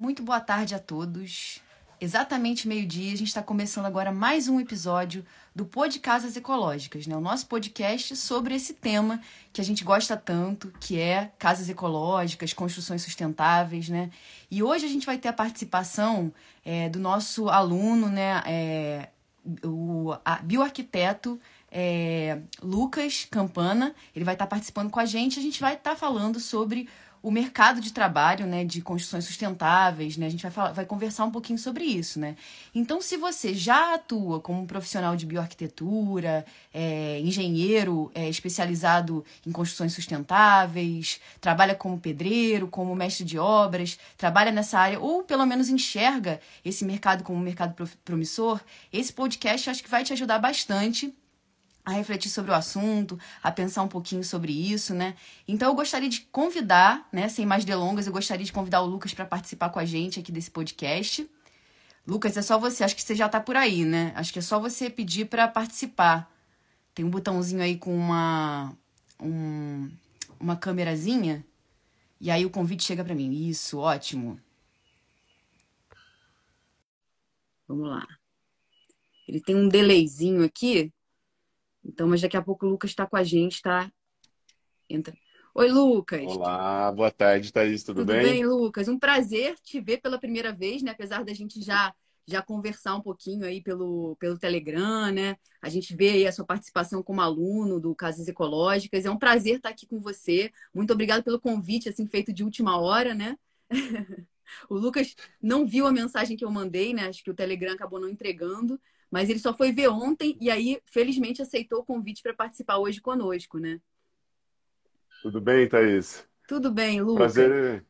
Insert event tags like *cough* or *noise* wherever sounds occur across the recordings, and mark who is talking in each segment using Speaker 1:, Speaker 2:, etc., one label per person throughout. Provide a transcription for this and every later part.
Speaker 1: Muito boa tarde a todos. Exatamente meio-dia, a gente está começando agora mais um episódio do Pod Casas Ecológicas, né? O nosso podcast sobre esse tema que a gente gosta tanto, que é casas ecológicas, construções sustentáveis, né? E hoje a gente vai ter a participação é, do nosso aluno, né? É, o bioarquiteto é, Lucas Campana. Ele vai estar tá participando com a gente. A gente vai estar tá falando sobre o mercado de trabalho, né, de construções sustentáveis, né, a gente vai, falar, vai conversar um pouquinho sobre isso, né. Então, se você já atua como profissional de bioarquitetura, é, engenheiro é, especializado em construções sustentáveis, trabalha como pedreiro, como mestre de obras, trabalha nessa área ou pelo menos enxerga esse mercado como um mercado promissor, esse podcast acho que vai te ajudar bastante a refletir sobre o assunto, a pensar um pouquinho sobre isso, né? Então eu gostaria de convidar, né, sem mais delongas, eu gostaria de convidar o Lucas para participar com a gente aqui desse podcast. Lucas, é só você, acho que você já está por aí, né? Acho que é só você pedir para participar. Tem um botãozinho aí com uma um, uma câmerazinha e aí o convite chega para mim. Isso, ótimo. Vamos lá. Ele tem um delayzinho aqui, então, mas daqui a pouco o Lucas está com a gente, tá? Entra. Oi, Lucas.
Speaker 2: Olá, boa tarde, Thaís, tudo,
Speaker 1: tudo
Speaker 2: bem?
Speaker 1: Tudo bem, Lucas. Um prazer te ver pela primeira vez, né? Apesar da gente já já conversar um pouquinho aí pelo, pelo Telegram, né? A gente vê aí a sua participação como aluno do Casas Ecológicas. É um prazer estar aqui com você. Muito obrigado pelo convite, assim, feito de última hora, né? *laughs* o Lucas não viu a mensagem que eu mandei, né? Acho que o Telegram acabou não entregando, mas ele só foi ver ontem e aí, felizmente, aceitou o convite para participar hoje conosco, né?
Speaker 2: Tudo bem, Thaís?
Speaker 1: Tudo bem, Lucas.
Speaker 2: Prazer,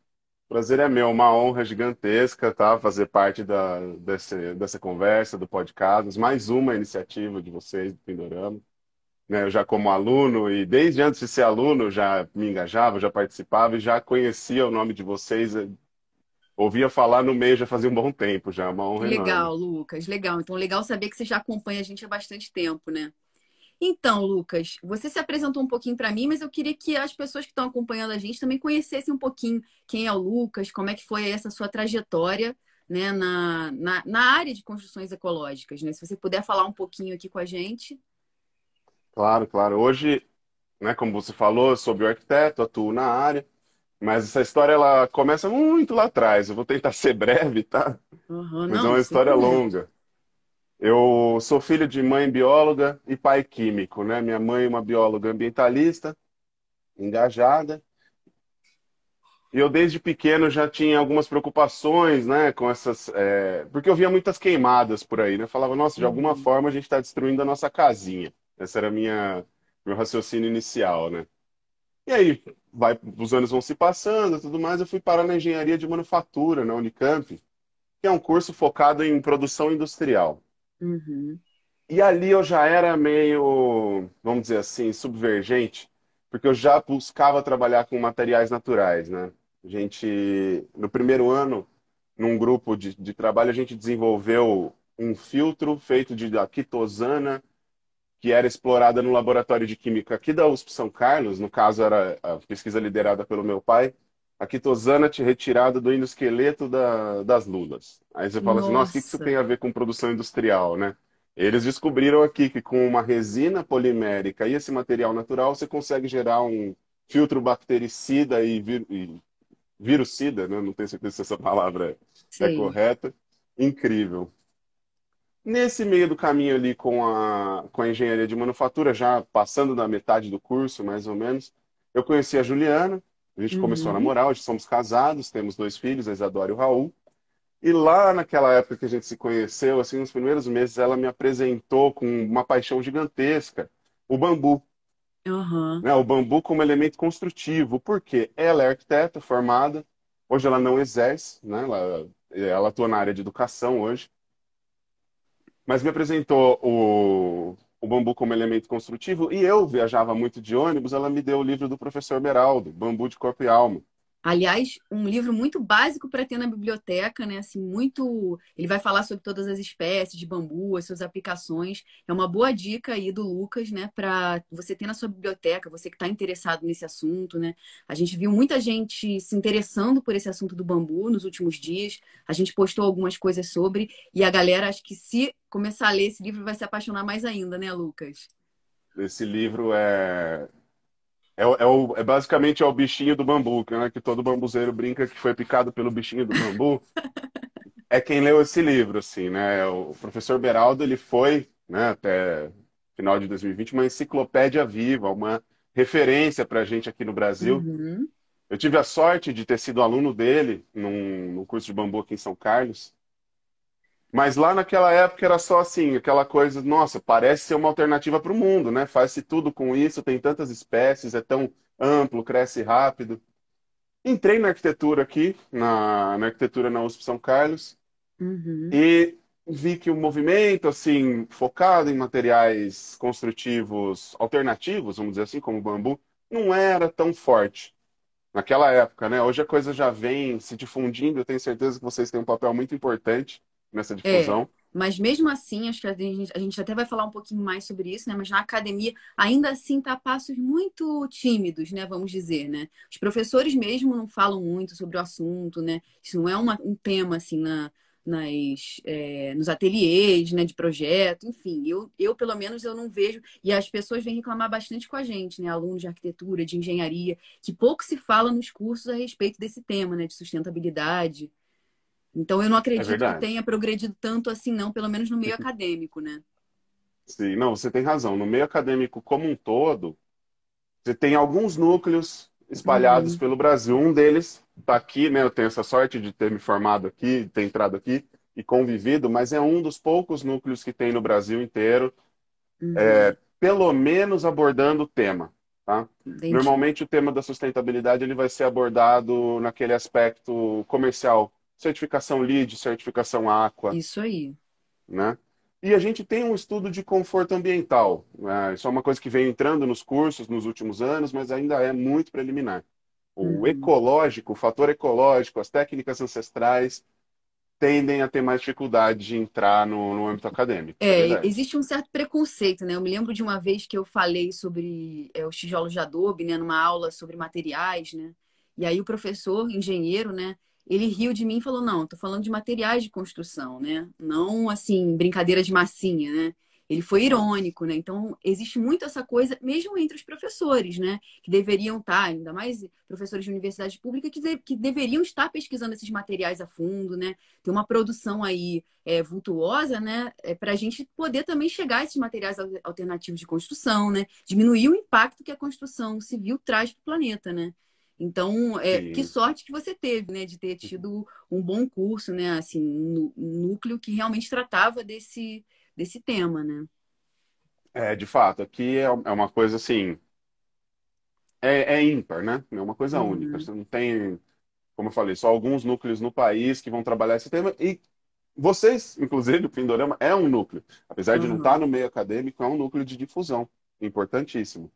Speaker 2: prazer é meu, uma honra gigantesca, tá? Fazer parte da, desse, dessa conversa, do podcast, mais uma iniciativa de vocês do Pindorama. Né, eu já como aluno, e desde antes de ser aluno, já me engajava, já participava e já conhecia o nome de vocês ouvia falar no meio já fazia um bom tempo, já, uma honra
Speaker 1: Legal,
Speaker 2: enorme.
Speaker 1: Lucas, legal. Então, legal saber que você já acompanha a gente há bastante tempo, né? Então, Lucas, você se apresentou um pouquinho para mim, mas eu queria que as pessoas que estão acompanhando a gente também conhecessem um pouquinho quem é o Lucas, como é que foi essa sua trajetória né, na, na, na área de construções ecológicas. Né? Se você puder falar um pouquinho aqui com a gente.
Speaker 2: Claro, claro. Hoje, né, como você falou, sou bioarquiteto, atuo na área. Mas essa história ela começa muito lá atrás. Eu vou tentar ser breve, tá?
Speaker 1: Uhum,
Speaker 2: Mas
Speaker 1: não,
Speaker 2: é uma história longa. Eu sou filho de mãe bióloga e pai químico, né? Minha mãe é uma bióloga ambientalista, engajada. E eu desde pequeno já tinha algumas preocupações, né, com essas, é... porque eu via muitas queimadas por aí, né? Eu falava, nossa, de alguma
Speaker 1: uhum.
Speaker 2: forma a gente está destruindo a nossa casinha. Esse era minha meu raciocínio inicial, né? E aí, vai, os anos vão se passando e tudo mais, eu fui parar na engenharia de manufatura, na Unicamp, que é um curso focado em produção industrial.
Speaker 1: Uhum.
Speaker 2: E ali eu já era meio, vamos dizer assim, subvergente, porque eu já buscava trabalhar com materiais naturais, né? A gente, no primeiro ano, num grupo de, de trabalho, a gente desenvolveu um filtro feito de quitosana que era explorada no laboratório de química aqui da USP São Carlos, no caso era a pesquisa liderada pelo meu pai, a quitosana retirada do endosqueleto da, das lulas. Aí você fala nossa. assim, nossa, o que isso tem a ver com produção industrial, né? Eles descobriram aqui que com uma resina polimérica e esse material natural você consegue gerar um filtro bactericida e, vir, e virucida, né? não tenho certeza se essa palavra Sim. é correta. Incrível. Nesse meio do caminho ali com a, com a engenharia de manufatura, já passando da metade do curso, mais ou menos, eu conheci a Juliana, a gente uhum. começou a namorar, hoje somos casados, temos dois filhos, a Isadora e o Raul. E lá naquela época que a gente se conheceu, assim, nos primeiros meses, ela me apresentou com uma paixão gigantesca, o bambu.
Speaker 1: Uhum.
Speaker 2: Né, o bambu como elemento construtivo, porque ela é arquiteta formada, hoje ela não exerce, né, ela, ela atua na área de educação hoje, mas me apresentou o, o bambu como elemento construtivo e eu viajava muito de ônibus, ela me deu o livro do professor Beraldo, Bambu de Corpo e Alma.
Speaker 1: Aliás, um livro muito básico para ter na biblioteca, né? Assim, muito. Ele vai falar sobre todas as espécies de bambu, as suas aplicações. É uma boa dica aí do Lucas, né? Para você ter na sua biblioteca, você que está interessado nesse assunto, né? A gente viu muita gente se interessando por esse assunto do bambu nos últimos dias. A gente postou algumas coisas sobre e a galera, acho que se começar a ler esse livro, vai se apaixonar mais ainda, né, Lucas?
Speaker 2: Esse livro é é, é, o, é, basicamente é o bichinho do bambu, né? Que todo bambuzeiro brinca que foi picado pelo bichinho do bambu. *laughs* é quem leu esse livro, assim, né? O professor Beraldo, ele foi, né, até final de 2020, uma enciclopédia viva, uma referência para a gente aqui no Brasil. Uhum. Eu tive a sorte de ter sido aluno dele num, num curso de bambu aqui em São Carlos. Mas lá naquela época era só assim, aquela coisa, nossa, parece ser uma alternativa para o mundo, né? Faz-se tudo com isso, tem tantas espécies, é tão amplo, cresce rápido. Entrei na arquitetura aqui, na, na arquitetura na USP São Carlos, uhum. e vi que o movimento, assim, focado em materiais construtivos alternativos, vamos dizer assim, como o bambu, não era tão forte naquela época, né? Hoje a coisa já vem se difundindo, eu tenho certeza que vocês têm um papel muito importante nessa difusão.
Speaker 1: É, mas mesmo assim, acho que a gente, a gente até vai falar um pouquinho mais sobre isso, né? Mas na academia, ainda assim, tá passos muito tímidos, né? Vamos dizer, né? Os professores mesmo não falam muito sobre o assunto, né? Isso não é uma, um tema, assim, na, nas, é, nos ateliês, né, de projeto, enfim, eu, eu pelo menos eu não vejo, e as pessoas vêm reclamar bastante com a gente, né, alunos de arquitetura, de engenharia, que pouco se fala nos cursos a respeito desse tema, né, de sustentabilidade. Então eu não acredito é que tenha progredido tanto assim, não, pelo menos no meio acadêmico, né?
Speaker 2: Sim, não, você tem razão. No meio acadêmico como um todo, você tem alguns núcleos espalhados uhum. pelo Brasil. Um deles está aqui, né? Eu tenho essa sorte de ter me formado aqui, ter entrado aqui e convivido, mas é um dos poucos núcleos que tem no Brasil inteiro, uhum. é, pelo menos abordando o tema. Tá? Normalmente o tema da sustentabilidade ele vai ser abordado naquele aspecto comercial certificação LEED, certificação Aqua.
Speaker 1: Isso aí.
Speaker 2: Né? E a gente tem um estudo de conforto ambiental. Né? Isso é uma coisa que vem entrando nos cursos nos últimos anos, mas ainda é muito preliminar. O uhum. ecológico, o fator ecológico, as técnicas ancestrais tendem a ter mais dificuldade de entrar no, no âmbito acadêmico.
Speaker 1: É, é existe um certo preconceito, né? Eu me lembro de uma vez que eu falei sobre é, os tijolos de adobe, né? Numa aula sobre materiais, né? E aí o professor, engenheiro, né? Ele riu de mim e falou: não, estou falando de materiais de construção, né? Não assim, brincadeira de massinha, né? Ele foi irônico, né? Então, existe muito essa coisa, mesmo entre os professores, né? Que deveriam estar, ainda mais professores de universidade pública, que, de, que deveriam estar pesquisando esses materiais a fundo, né? Tem uma produção aí é, vultuosa, né? É, para a gente poder também chegar a esses materiais alternativos de construção, né? Diminuir o impacto que a construção civil traz para o planeta, né? Então, é, que sorte que você teve, né, de ter tido um bom curso, né, assim, um núcleo que realmente tratava desse, desse tema, né?
Speaker 2: É, de fato, aqui é, é uma coisa assim, é, é ímpar, né? É uma coisa uhum. única. Você não tem, como eu falei, só alguns núcleos no país que vão trabalhar esse tema e vocês, inclusive, o Pindorama é um núcleo. Apesar uhum. de não estar tá no meio acadêmico, é um núcleo de difusão, importantíssimo.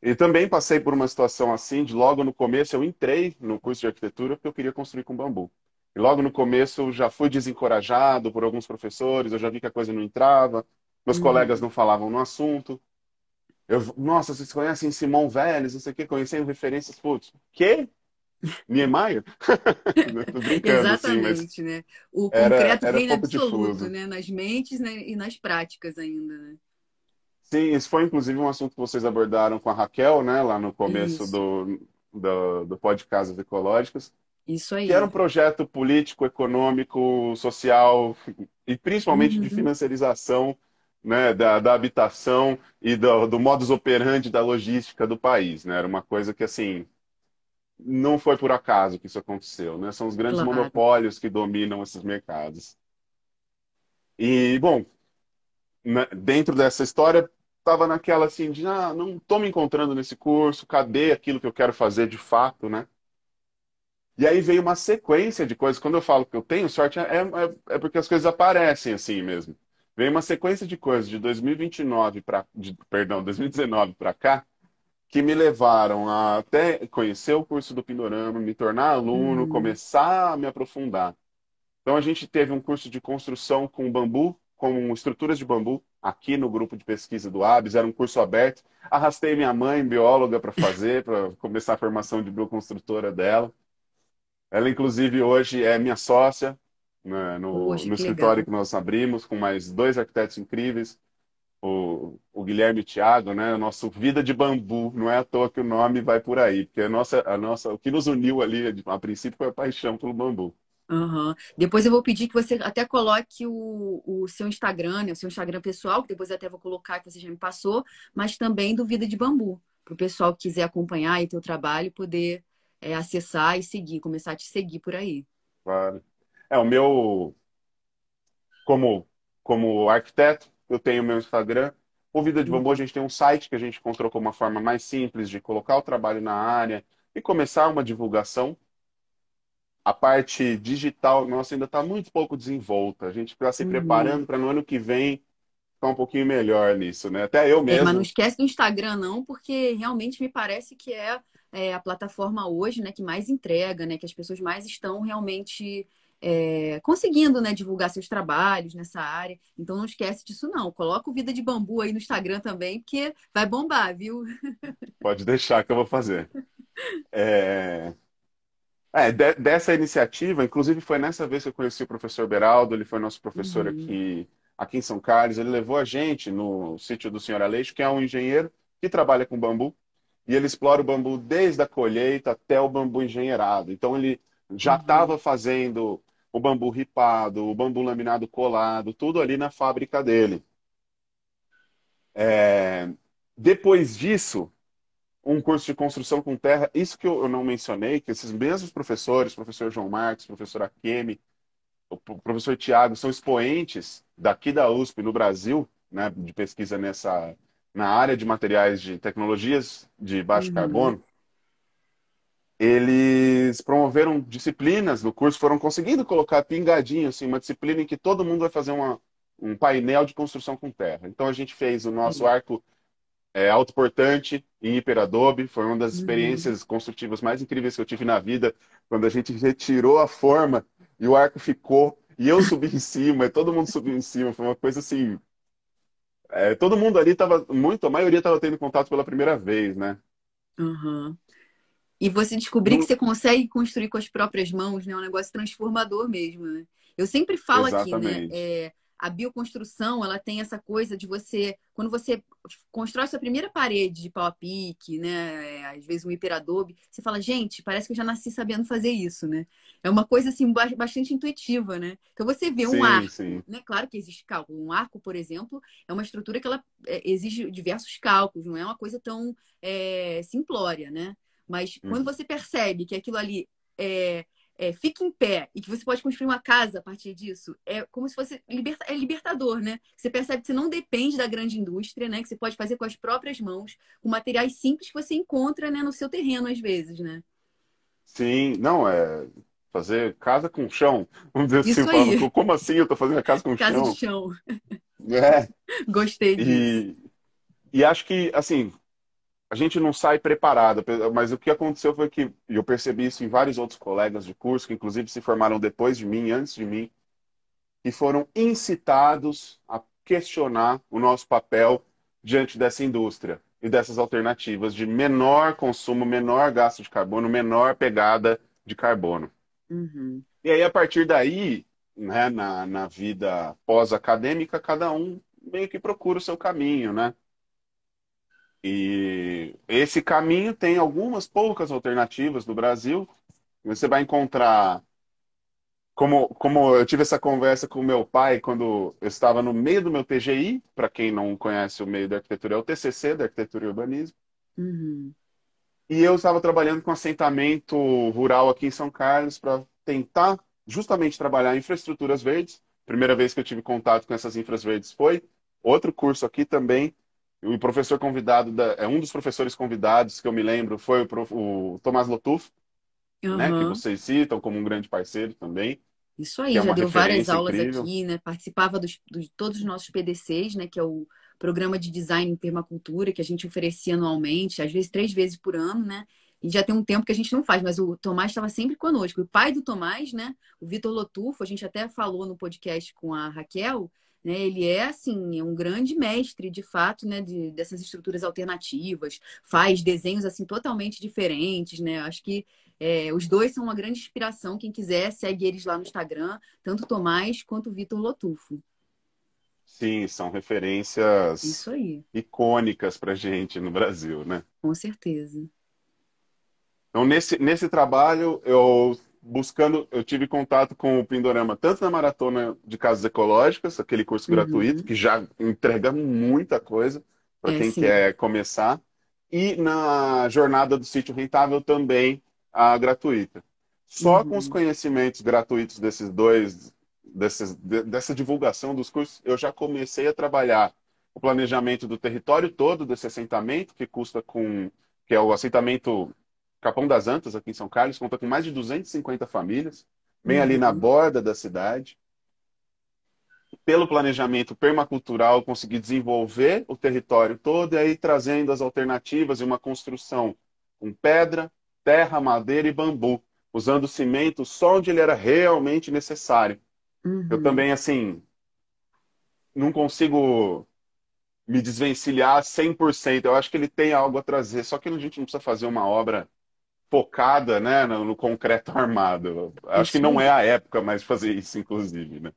Speaker 2: E também passei por uma situação assim, de logo no começo eu entrei no curso de arquitetura porque eu queria construir com bambu. E logo no começo eu já fui desencorajado por alguns professores, eu já vi que a coisa não entrava, meus uhum. colegas não falavam no assunto. Eu, nossa, vocês conhecem Simão Vélez, não sei o que, conhecem referências, putz, que? Niemeyer? *laughs*
Speaker 1: brincando, assim, Exatamente, assim, né? O concreto era, era absoluto, né? Nas mentes né? e nas práticas ainda, né?
Speaker 2: Sim, isso foi inclusive um assunto que vocês abordaram com a Raquel, né, lá no começo do, do, do Pod Casas Ecológicas.
Speaker 1: Isso aí.
Speaker 2: Que era um projeto político, econômico, social e principalmente uhum. de financiarização né, da, da habitação e do, do modus operandi da logística do país. Né? Era uma coisa que, assim, não foi por acaso que isso aconteceu. Né? São os grandes claro. monopólios que dominam esses mercados. E, bom, né, dentro dessa história, estava naquela assim de, ah, não estou me encontrando nesse curso, cadê aquilo que eu quero fazer de fato, né? E aí veio uma sequência de coisas. Quando eu falo que eu tenho sorte, é, é, é porque as coisas aparecem assim mesmo. Veio uma sequência de coisas de 2029 para, perdão, 2019 para cá, que me levaram a até conhecer o curso do Pindorama, me tornar aluno,
Speaker 1: Hum.
Speaker 2: começar a me aprofundar. Então a gente teve um curso de construção com bambu, com estruturas de bambu, aqui no grupo de pesquisa do ABS, era um curso aberto. Arrastei minha mãe, bióloga, para fazer, para começar a formação de bioconstrutora dela. Ela, inclusive, hoje é minha sócia né, no,
Speaker 1: Poxa,
Speaker 2: no
Speaker 1: que
Speaker 2: escritório
Speaker 1: legal.
Speaker 2: que nós abrimos, com mais dois arquitetos incríveis, o, o Guilherme e o Thiago, né? O nosso Vida de Bambu. Não é à toa que o nome vai por aí, porque a nossa, a nossa, o que nos uniu ali, a princípio, foi a paixão pelo bambu.
Speaker 1: Aham. Depois eu vou pedir que você até coloque o, o seu Instagram, né? O seu Instagram pessoal, que depois eu até vou colocar, que você já me passou, mas também do Vida de Bambu, para o pessoal que quiser acompanhar aí teu trabalho, poder é, acessar e seguir, começar a te seguir por aí.
Speaker 2: Claro. É, o meu, como, como arquiteto, eu tenho o meu Instagram. O Vida de Bambu, a
Speaker 1: Uhum.
Speaker 2: gente tem um site que a gente encontrou como uma forma mais simples de colocar o trabalho na área e começar uma divulgação. A parte digital nossa ainda está muito pouco desenvolta. A gente está se
Speaker 1: Uhum.
Speaker 2: preparando para no ano que vem ficar um pouquinho melhor nisso, né? Até eu
Speaker 1: É, mas não
Speaker 2: mesmo.
Speaker 1: esquece do Instagram, não, porque realmente me parece que é, é a plataforma hoje, né, que mais entrega, né, que as pessoas mais estão realmente é, conseguindo, né, divulgar seus trabalhos nessa área. Então não esquece disso, não. Coloca o Vida de Bambu aí no Instagram também, porque vai bombar, viu?
Speaker 2: Pode deixar que eu vou fazer. É, *laughs* é, de- dessa iniciativa, inclusive foi nessa vez que eu conheci o professor Beraldo, ele foi nosso professor
Speaker 1: Uhum,
Speaker 2: aqui, aqui em São Carlos, ele levou a gente no sítio do senhor Aleixo, que é um engenheiro que trabalha com bambu, e ele explora o bambu desde a colheita até o bambu engenheirado. Então ele já
Speaker 1: uhum,
Speaker 2: estava fazendo o bambu ripado, o bambu laminado colado, tudo ali na fábrica dele. É, Depois disso, um curso de construção com terra, isso que eu não mencionei, que esses mesmos professores, professor João Marcos, professor Akemi, o pro- professor Tiago, são expoentes daqui da USP no Brasil, né, de pesquisa nessa, na área de materiais de tecnologias de baixo
Speaker 1: uhum.
Speaker 2: carbono. Eles promoveram disciplinas no curso, foram conseguindo colocar pingadinho, assim, uma disciplina em que todo mundo vai fazer uma, um painel de construção com terra. Então a gente fez o nosso
Speaker 1: Sim.
Speaker 2: arco é, autoportante em hiperadobe. Foi uma das
Speaker 1: Uhum,
Speaker 2: experiências construtivas mais incríveis que eu tive na vida, quando a gente retirou a forma e o arco ficou. E eu subi em *laughs* cima, e todo mundo subiu em cima. Foi uma coisa assim. é, todo mundo ali estava, muito, a maioria estava tendo contato pela primeira vez, né?
Speaker 1: uhum. E você descobrir que você consegue construir com as próprias mãos, né? É um negócio transformador mesmo, né? Eu sempre falo aqui, né?
Speaker 2: exatamente.
Speaker 1: é, a bioconstrução, ela tem essa coisa de você, quando você constrói sua primeira parede de pau a pique, né? é, às vezes um hiperadobe, você fala, gente, parece que eu já nasci sabendo fazer isso, né? É uma coisa assim ba- bastante intuitiva, né? Então você vê um
Speaker 2: Sim,
Speaker 1: arco,
Speaker 2: sim.
Speaker 1: né? Claro que existe cálculo. Um arco, por exemplo, é uma estrutura que ela é, exige diversos cálculos, não é uma coisa tão é, simplória, né? Mas quando
Speaker 2: Uhum.
Speaker 1: você percebe que aquilo ali é, é, fica em pé e que você pode construir uma casa a partir disso, é como se fosse liberta, é libertador, né? Você percebe que você não depende da grande indústria, né? Que você pode fazer com as próprias mãos, com materiais simples que você encontra, né, no seu terreno, às vezes, né?
Speaker 2: Sim, não, é fazer casa com chão. Vamos dizer assim, eu
Speaker 1: Isso
Speaker 2: falava,
Speaker 1: aí,
Speaker 2: como assim eu tô fazendo a casa com
Speaker 1: casa de
Speaker 2: chão?
Speaker 1: chão.
Speaker 2: É, *laughs*
Speaker 1: Gostei disso.
Speaker 2: e, e acho que, assim, a gente não sai preparado, mas o que aconteceu foi que, e eu percebi isso em vários outros colegas de curso, que inclusive se formaram depois de mim, antes de mim, e foram incitados a questionar o nosso papel diante dessa indústria e dessas alternativas de menor consumo, menor gasto de carbono, menor pegada de carbono.
Speaker 1: Uhum,
Speaker 2: E aí, a partir daí, né, na, na vida pós-acadêmica, cada um meio que procura o seu caminho, né? E esse caminho tem algumas poucas alternativas no Brasil. Você vai encontrar, como, como eu tive essa conversa com meu pai quando eu estava no meio do meu TGI, para quem não conhece o meio da arquitetura, é o TCC, da Arquitetura e Urbanismo,
Speaker 1: uhum,
Speaker 2: e eu estava trabalhando com assentamento rural aqui em São Carlos para tentar justamente trabalhar infraestruturas verdes. Primeira vez que eu tive contato com essas infras verdes foi outro curso aqui também. O professor convidado, da, é um dos professores convidados que eu me lembro foi o, prof, o Tomás Lotuf, né, que
Speaker 1: uhum,
Speaker 2: vocês citam como um grande parceiro também.
Speaker 1: Isso aí,
Speaker 2: é
Speaker 1: já deu várias aulas
Speaker 2: incrível.
Speaker 1: aqui, né? Participava dos, de todos os nossos PDCs, né? Que é o Programa de Design em Permacultura, que a gente oferecia anualmente, às vezes três vezes por ano, né? E já tem um tempo que a gente não faz, mas o Tomás estava sempre conosco. O pai do Tomás, né? O Vitor Lotufo, a gente até falou no podcast com a Raquel, né? Ele é, assim, um grande mestre, de fato, né? De, dessas estruturas alternativas, faz desenhos, assim, totalmente diferentes, né? Acho que é, os dois são uma grande inspiração. Quem quiser, segue eles lá no Instagram, tanto o Tomás quanto o Vitor Lotufo.
Speaker 2: Sim, são referências
Speaker 1: Isso aí,
Speaker 2: icônicas para gente no Brasil, né?
Speaker 1: com certeza.
Speaker 2: Então, nesse, nesse trabalho, eu buscando, eu tive contato com o Pindorama, tanto na maratona de casas ecológicas, aquele curso
Speaker 1: Uhum.
Speaker 2: gratuito, que já entrega muita coisa para
Speaker 1: É,
Speaker 2: quem
Speaker 1: sim.
Speaker 2: quer começar, e na jornada do sítio rentável também a gratuita. Só com os
Speaker 1: Uhum.
Speaker 2: conhecimentos gratuitos desses dois, desses, de- dessa divulgação dos cursos, eu já comecei a trabalhar o planejamento do território todo desse assentamento, que custa com, que é o assentamento Capão das Antas, aqui em São Carlos, conta com mais de 250 famílias, bem ali na
Speaker 1: Uhum.
Speaker 2: borda da cidade. Pelo planejamento permacultural, consegui desenvolver o território todo e aí trazendo as alternativas e uma construção com pedra, terra, madeira e bambu, usando cimento só onde ele era realmente necessário. Eu
Speaker 1: Uhum.
Speaker 2: também, assim, não consigo me desvencilhar 100%. Eu acho que ele tem algo a trazer, só que a gente não precisa fazer uma obra focada, né, no, no concreto *laughs* armado. Eu Acho que
Speaker 1: Isso
Speaker 2: não
Speaker 1: aí.
Speaker 2: é a época mais fazer isso, inclusive, né?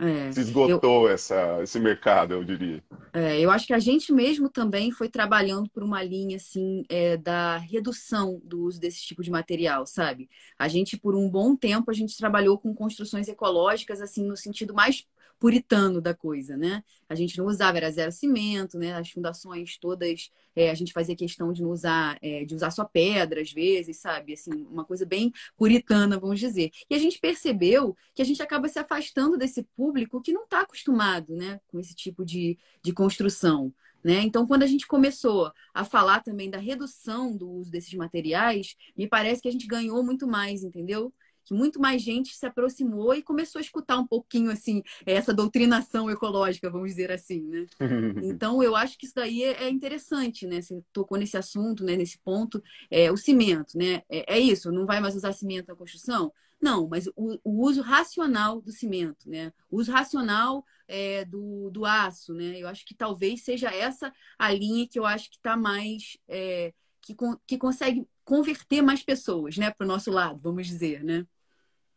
Speaker 1: É.
Speaker 2: Se
Speaker 1: Eu,
Speaker 2: esgotou essa, esse mercado, eu diria.
Speaker 1: É, eu acho que a gente mesmo também foi trabalhando por uma linha assim é, da redução do uso desse tipo de material, sabe? A gente por um bom tempo a gente trabalhou com construções ecológicas assim no sentido mais puritano da coisa, né? A gente não usava era zero cimento, né? As fundações todas é, a gente fazia questão de não usar é, de usar só pedra às vezes, sabe? Assim uma coisa bem puritana, vamos dizer. E a gente percebeu que a gente acaba se afastando desse público que não está acostumado, né? Com esse tipo de de construção. Né? Então, quando a gente começou a falar também da redução do uso desses materiais, me parece que a gente ganhou muito mais, entendeu? Que muito mais gente se aproximou e começou a escutar um pouquinho assim essa doutrinação ecológica, vamos dizer assim, né? *laughs* Então, eu acho que isso daí é é interessante, né? Você tocou nesse assunto, né? Nesse ponto, é, o cimento, né? É, é isso, não vai mais usar cimento na construção? Não, mas o, o uso racional do cimento, né? O uso racional é, do, do aço, né? Eu acho que talvez seja essa a linha que eu acho que está mais... é, que, con- que consegue converter mais pessoas, né? Para o nosso lado, vamos dizer, né?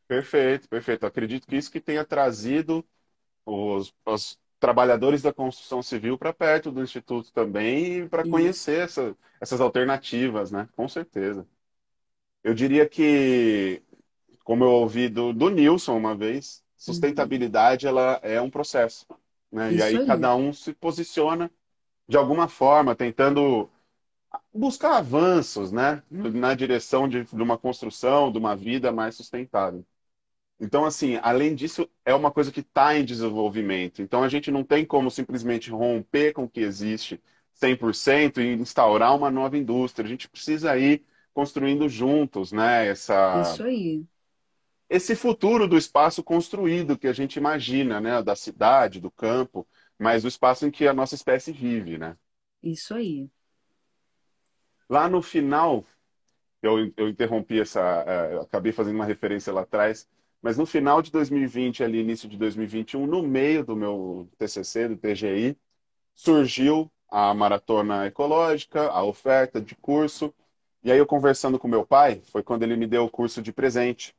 Speaker 2: Perfeito, perfeito. Acredito que isso que tenha trazido os, os trabalhadores da construção civil para perto do Instituto também para conhecer essa- essas alternativas, né? Com certeza. Eu diria que, como eu ouvi do, do Nilson uma vez, sustentabilidade ela é um processo, né? E aí
Speaker 1: aí.
Speaker 2: cada um se posiciona de alguma forma, tentando buscar avanços, né? Na direção de, de uma construção, de uma vida mais sustentável. Então, assim, além disso, é uma coisa que está em desenvolvimento. Então, a gente não tem como simplesmente romper com o que existe 100% e instaurar uma nova indústria. A gente precisa ir construindo juntos, né? Essa,
Speaker 1: Isso aí.
Speaker 2: esse futuro do espaço construído que a gente imagina, né? Da cidade, do campo, mas o espaço em que a nossa espécie vive, né?
Speaker 1: Isso aí.
Speaker 2: Lá no final, eu, eu interrompi essa, eh, acabei fazendo uma referência lá atrás, mas no final de 2020, ali início de 2021, no meio do meu TCC, do TGI, surgiu a maratona ecológica, a oferta de curso, e aí eu conversando com meu pai, foi quando ele me deu o curso de presente.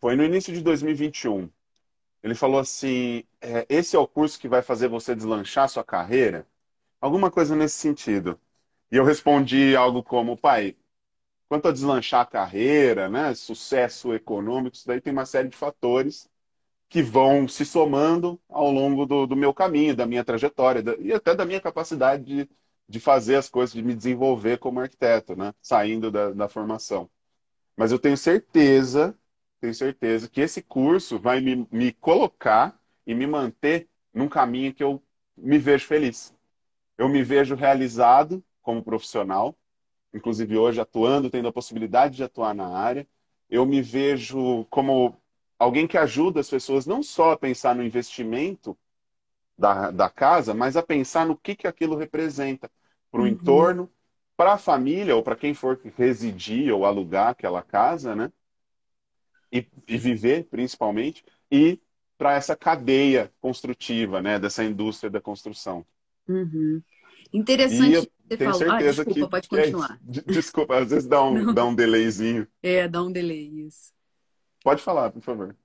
Speaker 2: Foi no início de 2021. Ele falou assim: "É, esse é o curso que vai fazer você deslanchar sua carreira? Alguma coisa nesse sentido. E eu respondi algo como, pai, quanto a deslanchar a carreira, né, sucesso econômico, isso daí tem uma série de fatores que vão se somando ao longo do, do meu caminho, da minha trajetória, da- e até da minha capacidade de, de fazer as coisas, de me desenvolver como arquiteto, né, saindo da, da formação. Mas eu tenho certeza, tenho certeza que esse curso vai me, me colocar e me manter num caminho que eu me vejo feliz. Eu me vejo realizado como profissional, inclusive hoje atuando, tendo a possibilidade de atuar na área, eu me vejo como alguém que ajuda as pessoas não só a pensar no investimento da, da casa, mas a pensar no que, que aquilo representa para o uhum. entorno, para a família ou para quem for residir ou alugar aquela casa, né? E, e viver, principalmente, e para essa cadeia construtiva, né? Dessa indústria da construção.
Speaker 1: Uhum. Interessante você
Speaker 2: tenho
Speaker 1: falou.
Speaker 2: Ah, certeza
Speaker 1: ah, desculpa,
Speaker 2: que,
Speaker 1: pode continuar.
Speaker 2: É desculpa, às vezes dá um, dá um delayzinho.
Speaker 1: É, dá um delay, isso.
Speaker 2: Pode falar, por favor.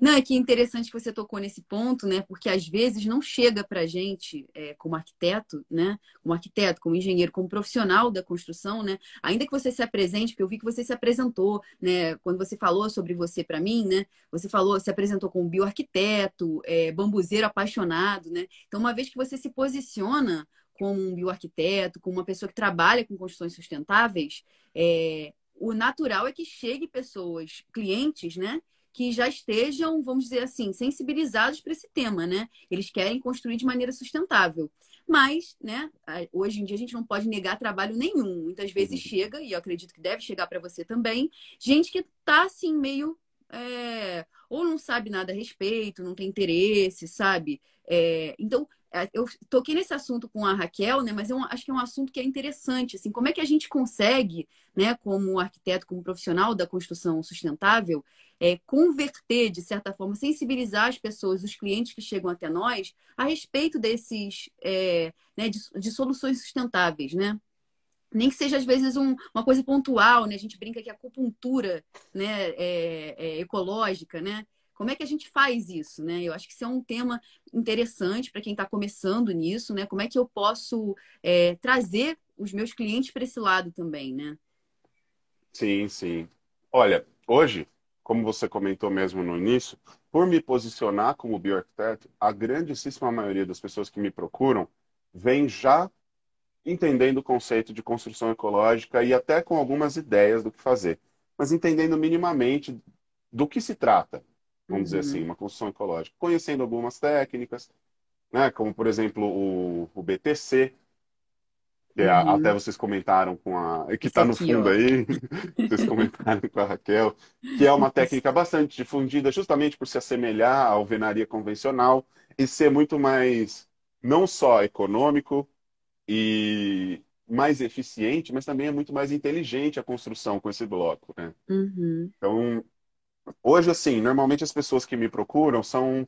Speaker 1: Não, é que interessante que você tocou nesse ponto, né? Porque às vezes não chega para a gente, é, como arquiteto, né? Como arquiteto, como engenheiro, como profissional da construção, né? Ainda que você se apresente, porque eu vi que você se apresentou, né? Quando você falou sobre você para mim, né? Você falou, se apresentou como bioarquiteto, é, bambuzeiro apaixonado, né? Então, uma vez que você se posiciona como um bioarquiteto, como uma pessoa que trabalha com construções sustentáveis, é, o natural é que chegue pessoas, clientes, né? que já estejam, vamos dizer assim, sensibilizados para esse tema, né? Eles querem construir de maneira sustentável. Mas, né, hoje em dia a gente não pode negar trabalho nenhum. Muitas vezes uhum. chega, e eu acredito que deve chegar para você também, gente que está assim, meio. É, ou não sabe nada a respeito, não tem interesse, sabe? É, então, eu toquei nesse assunto com a Raquel, né? Mas eu acho que é um assunto que é interessante, assim, como é que a gente consegue, né, como arquiteto, como profissional da construção sustentável, é, converter, de certa forma, sensibilizar as pessoas, os clientes que chegam até nós, a respeito desses, é, né, de, de, soluções sustentáveis, né? Nem que seja, às vezes, um, uma coisa pontual, né? A gente brinca que a acupuntura né, é, é ecológica, né? Como é que a gente faz isso, né? Eu acho que isso é um tema interessante para quem está começando nisso, né? Como é que eu posso é, trazer os meus clientes para esse lado também, né?
Speaker 2: Sim, sim. Olha, hoje, como você comentou mesmo no início, por me posicionar como bioarquiteto, a grandíssima maioria das pessoas que me procuram vem já entendendo o conceito de construção ecológica e até com algumas ideias do que fazer, mas entendendo minimamente do que se trata vamos uhum. dizer assim, uma construção ecológica, conhecendo algumas técnicas, né, como por exemplo o, o BTC, que é uhum. até vocês comentaram com a. que está no fundo ó. aí, *laughs* vocês comentaram com a Raquel, que é uma técnica bastante difundida justamente por se assemelhar à alvenaria convencional e ser muito mais, não só econômico e mais eficiente, mas também é muito mais inteligente a construção com esse bloco. Né? Uhum. Então, Hoje, assim, normalmente as pessoas que me procuram são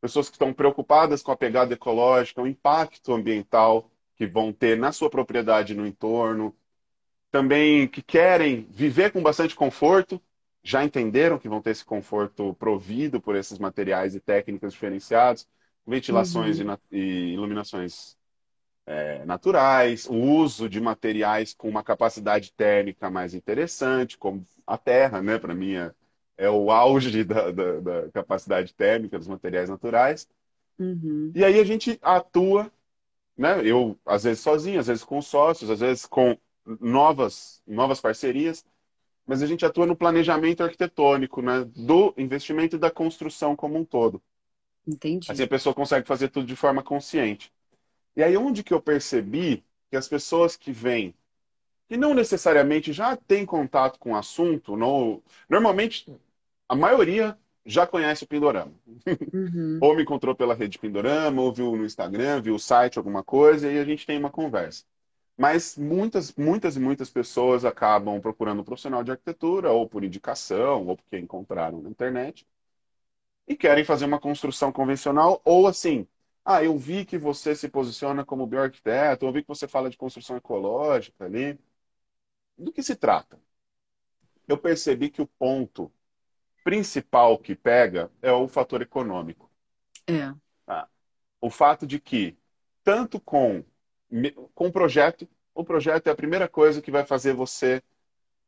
Speaker 2: pessoas que estão preocupadas com a pegada ecológica, o impacto ambiental que vão ter na sua propriedade no entorno, também que querem viver com bastante conforto, já entenderam que vão ter esse conforto provido por esses materiais e técnicas diferenciados, ventilações uhum. e, iluminações é, naturais, o uso de materiais com uma capacidade térmica mais interessante, como a terra, né? Para mim é o auge *laughs* da, da, da capacidade térmica dos materiais naturais. Uhum. E aí a gente atua, né? Eu, às vezes sozinho, às vezes com sócios, às vezes com novas, novas parcerias, mas a gente atua no planejamento arquitetônico, né? Do investimento e da construção como um todo.
Speaker 1: Entendi.
Speaker 2: Assim a pessoa consegue fazer tudo de forma consciente. E aí onde que eu percebi que as pessoas que vêm que não necessariamente já têm contato com o assunto, não, normalmente a maioria já conhece o Pindorama. Uhum. ou me encontrou pela rede Pindorama, ou viu no Instagram, viu o site, alguma coisa, e a gente tem uma conversa. Mas muitas, muitas e muitas pessoas acabam procurando um profissional de arquitetura, ou por indicação, ou porque encontraram na internet, e querem fazer uma construção convencional, ou assim, ah, eu vi que você se posiciona como bioarquiteto, eu vi que você fala de construção ecológica ali. Do que se trata? Eu percebi que o ponto principal que pega é o fator econômico.
Speaker 1: É.
Speaker 2: Tá? O fato de que, tanto com, com o projeto, o projeto é a primeira coisa que vai fazer você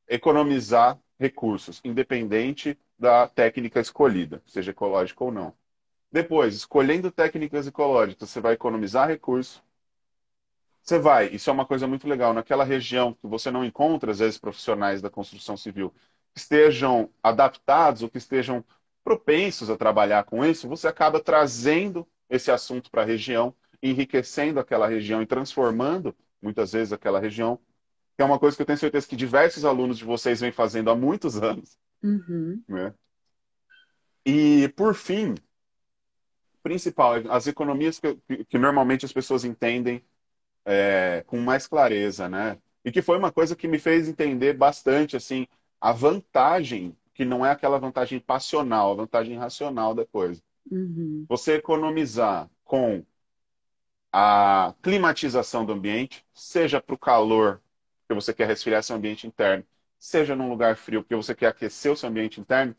Speaker 2: economizar recursos, independente da técnica escolhida, seja ecológica ou não. Depois, escolhendo técnicas ecológicas, você vai economizar recurso. Você vai, isso é uma coisa muito legal, naquela região que você não encontra, às vezes, profissionais da construção civil, estejam adaptados ou que estejam propensos a trabalhar com isso, você acaba trazendo esse assunto para a região, enriquecendo aquela região e transformando, muitas vezes, aquela região, que é uma coisa que eu tenho certeza que diversos alunos de vocês vêm fazendo há muitos anos,
Speaker 1: Uhum.
Speaker 2: Né? E, por fim, principal, as economias que, que normalmente as pessoas entendem é, com mais clareza, né? E que foi uma coisa que me fez entender bastante, assim, a vantagem, que não é aquela vantagem passional, a vantagem racional da coisa.
Speaker 1: Uhum.
Speaker 2: Você economizar com a climatização do ambiente, seja para o calor, porque você quer resfriar seu ambiente interno, seja num lugar frio, porque você quer aquecer o seu ambiente interno,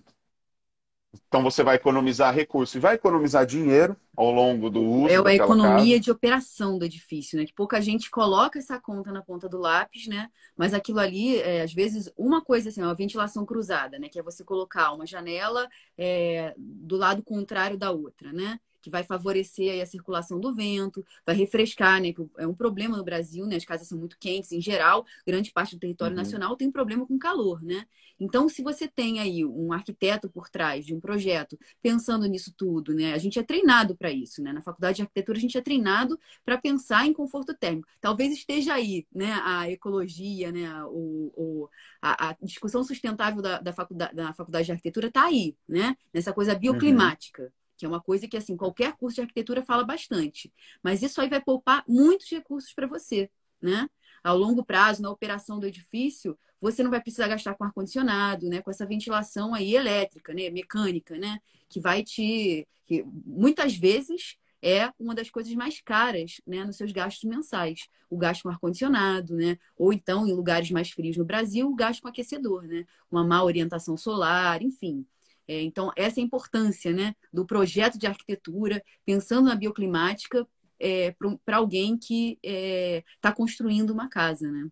Speaker 2: então você vai economizar recursos e vai economizar dinheiro ao longo do uso.
Speaker 1: É a economia
Speaker 2: casa.
Speaker 1: de operação do edifício, né? Que pouca gente coloca essa conta na ponta do lápis, né? Mas aquilo ali, é, às vezes, uma coisa assim, uma ventilação cruzada, né? Que é você colocar uma janela é, do lado contrário da outra, né? Que vai favorecer a circulação do vento, vai refrescar, né? É um problema no Brasil, né? As casas são muito quentes em geral, grande parte do território uhum. nacional tem problema com calor, né? Então, se você tem aí um arquiteto por trás de um projeto pensando nisso tudo, né? A gente é treinado para isso, né? Na faculdade de arquitetura a gente é treinado para pensar em conforto térmico. Talvez esteja aí, né? A ecologia, né? O, o a, a, discussão sustentável da, da, faculdade, da faculdade de arquitetura está aí, né? Nessa coisa uhum. bioclimática. Uhum que é uma coisa que assim qualquer curso de arquitetura fala bastante. Mas isso aí vai poupar muitos recursos para você, né? Ao longo prazo, na operação do edifício, você não vai precisar gastar com ar condicionado, né? Com essa ventilação aí elétrica, né? Mecânica, né? Que vai te, que muitas vezes é uma das coisas mais caras, né, nos seus gastos mensais. O gasto com ar-condicionado, né? Ou então, em lugares mais frios no Brasil, o gasto com aquecedor, né? Uma má orientação solar, enfim. É, então, essa é a importância né, do projeto de arquitetura, pensando na bioclimática, é, para alguém que está é, construindo uma casa. Né?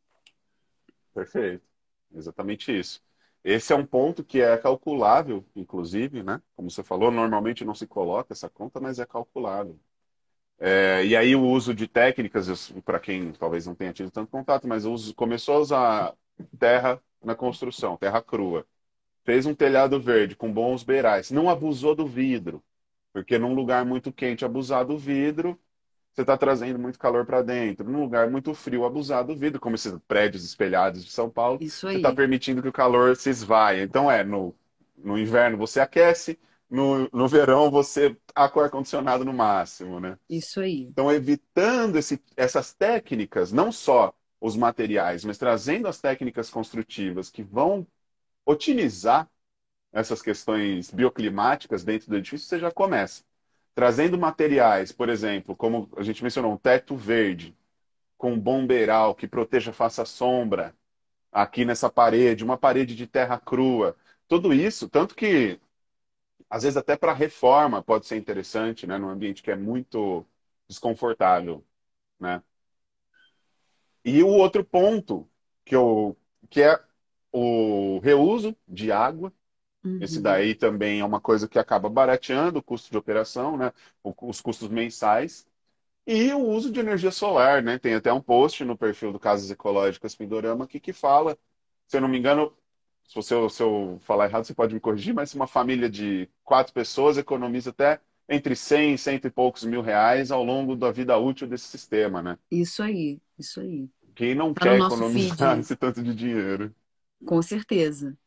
Speaker 2: Perfeito, exatamente isso. Esse é um ponto que é calculável, inclusive, né? Como você falou, normalmente não se coloca essa conta, mas é calculável. É, e aí o uso de técnicas, para quem talvez não tenha tido tanto contato, mas uso, começou a usar terra na construção, terra crua fez um telhado verde com bons beirais, não abusou do vidro, porque num lugar muito quente abusar do vidro, você está trazendo muito calor para dentro. Num lugar muito frio, abusar do vidro, como esses prédios espelhados de São Paulo, você está permitindo que o calor se esvaia. Então é, no, no inverno você aquece, no, no verão você tá com ar-condicionado no máximo, né?
Speaker 1: Isso aí.
Speaker 2: Então, evitando esse, essas técnicas, não só os materiais, mas trazendo as técnicas construtivas que vão otimizar essas questões bioclimáticas dentro do edifício, você já começa. Trazendo materiais, por exemplo, como a gente mencionou, um teto verde, com um bom beiral que proteja, faça sombra aqui nessa parede, uma parede de terra crua. Tudo isso, tanto que às vezes até para reforma pode ser interessante, né, num ambiente que é muito desconfortável, né? E o outro ponto que eu que é o reuso de água. Uhum. Esse daí também é uma coisa que acaba barateando o custo de operação, né? os custos mensais. E o uso de energia solar, né? Tem até um post no perfil do Casas Ecológicas Pindorama aqui que fala, se eu não me engano, se, você, se eu falar errado, você pode me corrigir, mas uma família de quatro pessoas economiza até entre 100 e cento e poucos mil reais ao longo da vida útil desse sistema, né?
Speaker 1: Isso aí, isso aí.
Speaker 2: Quem não tá quer economizar feed. esse tanto de dinheiro?
Speaker 1: Com certeza.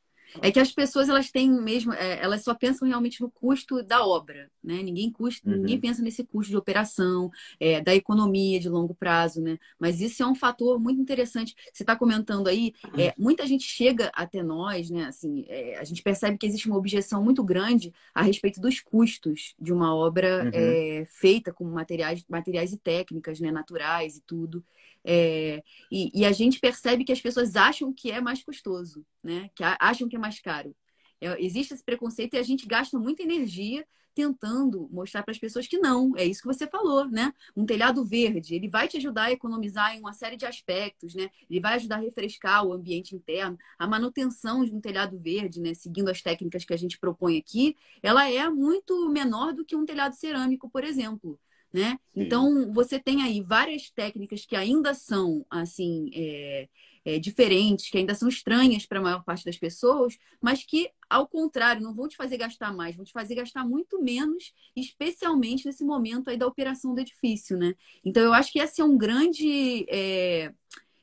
Speaker 1: É que as pessoas elas têm mesmo, é, elas só pensam realmente no custo da obra, né? Ninguém custa, uhum. ninguém pensa nesse custo de operação, é, da economia de longo prazo, né? Mas isso é um fator muito interessante. Você está comentando aí, é, muita gente chega até nós, né? Assim, é, a gente percebe que existe uma objeção muito grande a respeito dos custos de uma obra uhum. É, feita com materiais, materiais e técnicas, né? Naturais e tudo. É, e, e, a gente percebe que as pessoas acham que é mais custoso, né? Que acham que é mais caro. É, existe esse preconceito e a gente gasta muita energia tentando mostrar para as pessoas que não, é isso que você falou, né? Um telhado verde, ele vai te ajudar a economizar em uma série de aspectos, né? Ele vai ajudar a refrescar o ambiente interno. A manutenção de um telhado verde, né, seguindo as técnicas que a gente propõe aqui, ela é muito menor do que um telhado cerâmico, por exemplo né? Então você tem aí várias técnicas que ainda são assim é, é, diferentes, que ainda são estranhas para a maior parte das pessoas, mas que ao contrário não vão te fazer gastar mais, vão te fazer gastar muito menos, especialmente nesse momento aí da operação do edifício, né? Então eu acho que esse é um grande é,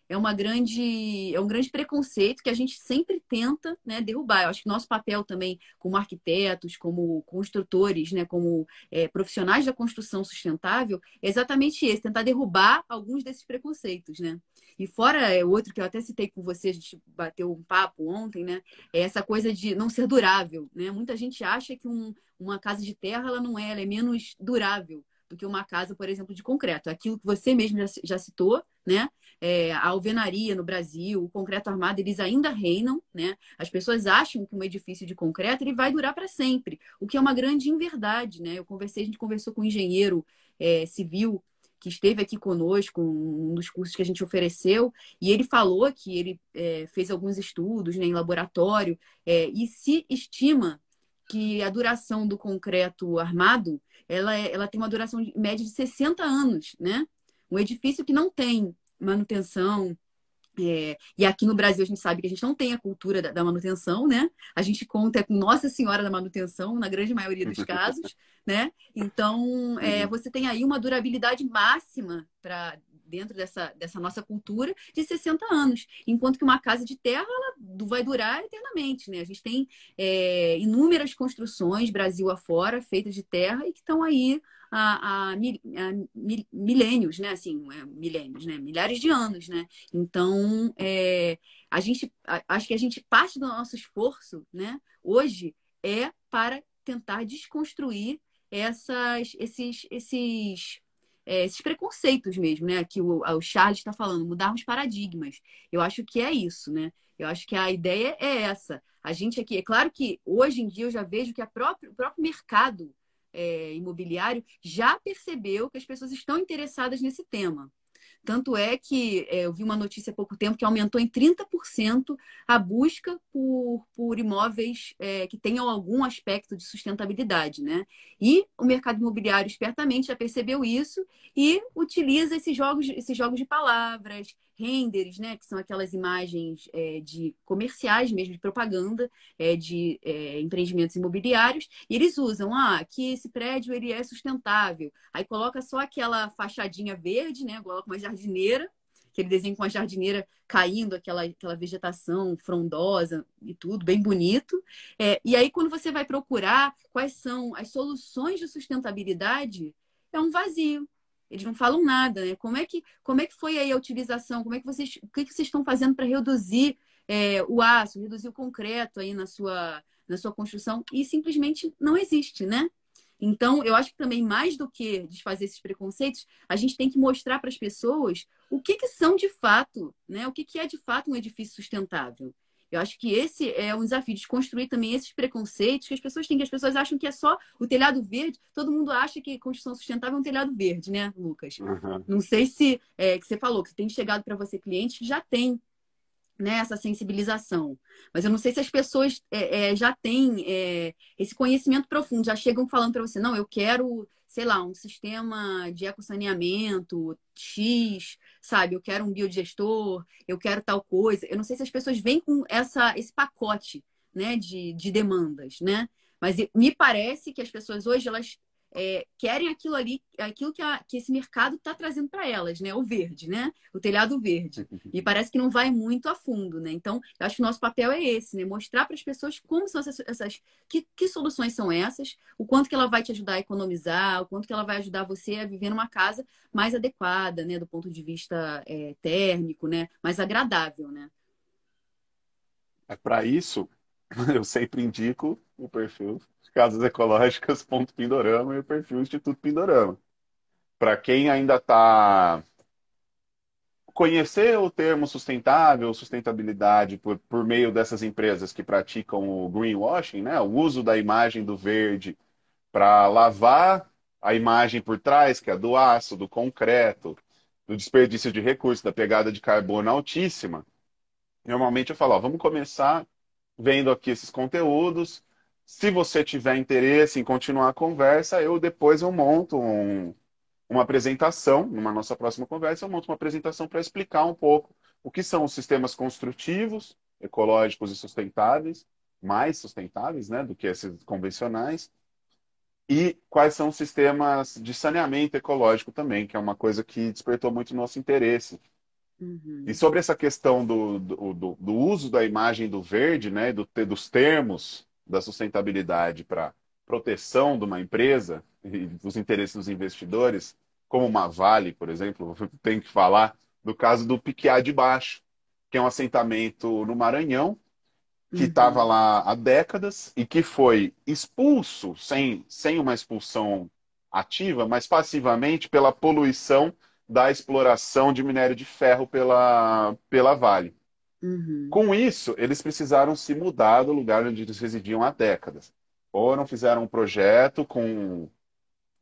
Speaker 1: é uma grande é um grande preconceito que a gente sempre tenta né, derrubar. Eu acho que nosso papel também como arquitetos, como construtores, né, como é, profissionais da construção sustentável é exatamente esse, tentar derrubar alguns desses preconceitos, né? E fora é, outro que eu até citei com você, a gente bateu um papo ontem, né? É essa coisa de não ser durável, né? Muita gente acha que um, uma casa de terra ela não é, ela é menos durável do que uma casa, por exemplo, de concreto. Aquilo que você mesmo já, já citou, né? É, a alvenaria no Brasil, o concreto armado, eles ainda reinam, né? As pessoas acham que um edifício de concreto ele vai durar para sempre, o que é uma grande inverdade, né? Eu conversei, a gente conversou com um engenheiro é, civil que esteve aqui conosco, um dos cursos que a gente ofereceu, e ele falou que ele é, fez alguns estudos né, em laboratório é, e se estima que a duração do concreto armado ela, é, ela tem uma duração média de 60 anos, né? Um edifício que não tem manutenção, é, e aqui no Brasil a gente sabe que a gente não tem a cultura da, da, manutenção, né? A gente conta com Nossa Senhora da Manutenção, na grande maioria dos *laughs* casos, né? Então, é, uhum. você tem aí uma durabilidade máxima para dentro dessa, dessa nossa cultura de 60 anos. Enquanto que uma casa de terra ela vai durar eternamente, né? A gente tem é, inúmeras construções, Brasil afora, feitas de terra e que estão aí há, há, há milênios, né? Assim, é, milênios, né? Milhares de anos, né? Então, é, a gente, acho que a gente parte do nosso esforço, né? Hoje é para tentar desconstruir essas, esses, esses é, esses preconceitos mesmo, né? Que o, o Charles está falando, mudarmos paradigmas. Eu acho que é isso, né? Eu acho que a ideia é essa. A gente aqui, é claro que hoje em dia eu já vejo que própria, o próprio mercado é, imobiliário já percebeu que as pessoas estão interessadas nesse tema. Tanto é que é, eu vi uma notícia há pouco tempo que aumentou em 30% a busca por, por imóveis é, que tenham algum aspecto de sustentabilidade, né? E o mercado imobiliário espertamente já percebeu isso e utiliza esses jogos, esses jogos de palavras, renders, né, que são aquelas imagens é, de comerciais mesmo, de propaganda, é, de é, empreendimentos imobiliários, e eles usam, ah, que esse prédio ele é sustentável. Aí coloca só aquela fachadinha verde, né, coloca uma jardineira, aquele desenho com a jardineira caindo, aquela, aquela vegetação frondosa e tudo, bem bonito. É, e aí, quando você vai procurar quais são as soluções de sustentabilidade, é um vazio. Eles não falam nada, né? Como é que, como é que foi aí a utilização? Como é que vocês, o que, que vocês estão fazendo para reduzir é, o aço, reduzir o concreto aí na sua, na sua construção? E simplesmente não existe, né? Então, eu acho que também, mais do que desfazer esses preconceitos, a gente tem que mostrar para as pessoas o que, que são de fato, né? O que, que é de fato um edifício sustentável. Eu acho que esse é um desafio de construir também esses preconceitos que as pessoas têm, que as pessoas acham que é só o telhado verde. Todo mundo acha que construção sustentável é um telhado verde, né, Lucas? Uhum. Não sei se é, que você falou que tem chegado para você clientes que já tem né, essa sensibilização. Mas eu não sei se as pessoas é, é, já têm é, esse conhecimento profundo, já chegam falando para você, não, eu quero sei lá, um sistema de ecossaneamento X, sabe? Eu quero um biodigestor, eu quero tal coisa. Eu não sei se as pessoas vêm com essa, esse pacote né, de, de demandas, né? Mas me parece que as pessoas hoje, elas é, querem aquilo ali, aquilo que, a, que esse mercado está trazendo para elas, né? O verde, né? O telhado verde. E *laughs* parece que não vai muito a fundo, né? Então, eu acho que o nosso papel é esse, né? Mostrar para as pessoas como são essas, essas que, que, soluções são essas, o quanto que ela vai te ajudar a economizar, o quanto que ela vai ajudar você a viver numa casa mais adequada, né? Do ponto de vista é, térmico, né? Mais agradável, né?
Speaker 2: É para isso, *laughs* eu sempre indico o perfil Casas Ecológicas Pindorama e o perfil Instituto Pindorama. Para quem ainda está conhecer o termo sustentável, sustentabilidade por, por meio dessas empresas que praticam o greenwashing, né? o uso da imagem do verde para lavar a imagem por trás, que é do aço, do concreto, do desperdício de recursos, da pegada de carbono altíssima. Normalmente eu falo, ó, vamos começar vendo aqui esses conteúdos, se você tiver interesse em continuar a conversa, eu depois eu monto um, uma apresentação, numa nossa próxima conversa, eu monto uma apresentação para explicar um pouco o que são os sistemas construtivos, ecológicos e sustentáveis, mais sustentáveis né, do que esses convencionais, e quais são os sistemas de saneamento ecológico também, que é uma coisa que despertou muito nosso interesse Uhum. E sobre essa questão do, do, do, do, uso da imagem do verde, né, do, dos termos da sustentabilidade para proteção de uma empresa e dos interesses dos investidores, como uma Vale, por exemplo, *laughs* tem que falar do caso do Piquiá de Baixo, que é um assentamento no Maranhão, que estava uhum. lá há décadas e que foi expulso, sem, sem uma expulsão ativa, mas passivamente pela poluição da exploração de minério de ferro pela, pela Vale. Uhum. Com isso, eles precisaram se mudar do lugar onde eles residiam há décadas. Foram, fizeram um projeto com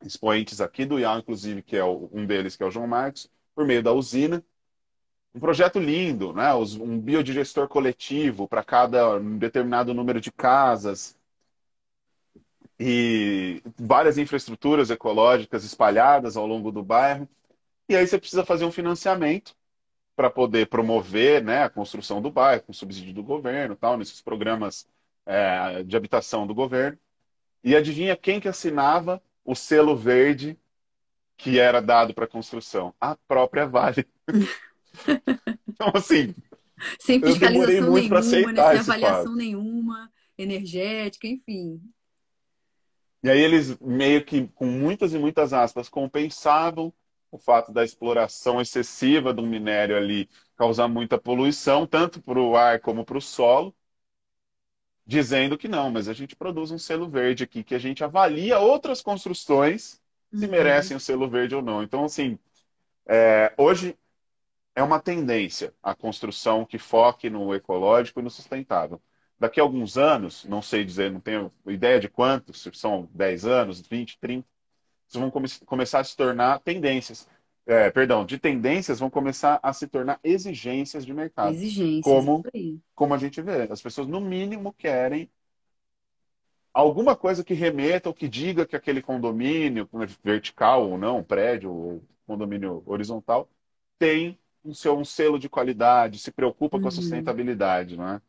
Speaker 2: expoentes aqui do IAL, inclusive, que é o, um deles, que é o João Marcos, por meio da usina. Um projeto lindo, né? um biodigestor coletivo para cada determinado número de casas e várias infraestruturas ecológicas espalhadas ao longo do bairro. E aí você precisa fazer um financiamento para poder promover né, a construção do bairro, com subsídio do governo, tal, nesses programas é, de habitação do governo. E adivinha quem que assinava o selo verde que era dado para a construção? A própria Vale. *laughs* então, assim,
Speaker 1: sem fiscalização nenhuma, né? sem avaliação fato. nenhuma, energética, enfim.
Speaker 2: E aí eles meio que, com muitas e muitas aspas, compensavam o fato da exploração excessiva do minério ali causar muita poluição, tanto para o ar como para o solo, dizendo que não, mas a gente produz um selo verde aqui, que a gente avalia outras construções se uhum. merecem o selo verde ou não. Então, assim, é, hoje é uma tendência a construção que foque no ecológico e no sustentável. Daqui a alguns anos, não sei dizer, não tenho ideia de quantos, se são 10 anos, 20, 30, vão come começar a se tornar tendências. É, perdão, de tendências vão começar a se tornar exigências de mercado.
Speaker 1: Exigências.
Speaker 2: Como, como a gente vê. As pessoas, no mínimo, querem alguma coisa que remeta ou que diga que aquele condomínio, vertical ou não, prédio ou condomínio horizontal, tem um, seu, um selo de qualidade, se preocupa uhum. com a uhum. sustentabilidade, não é?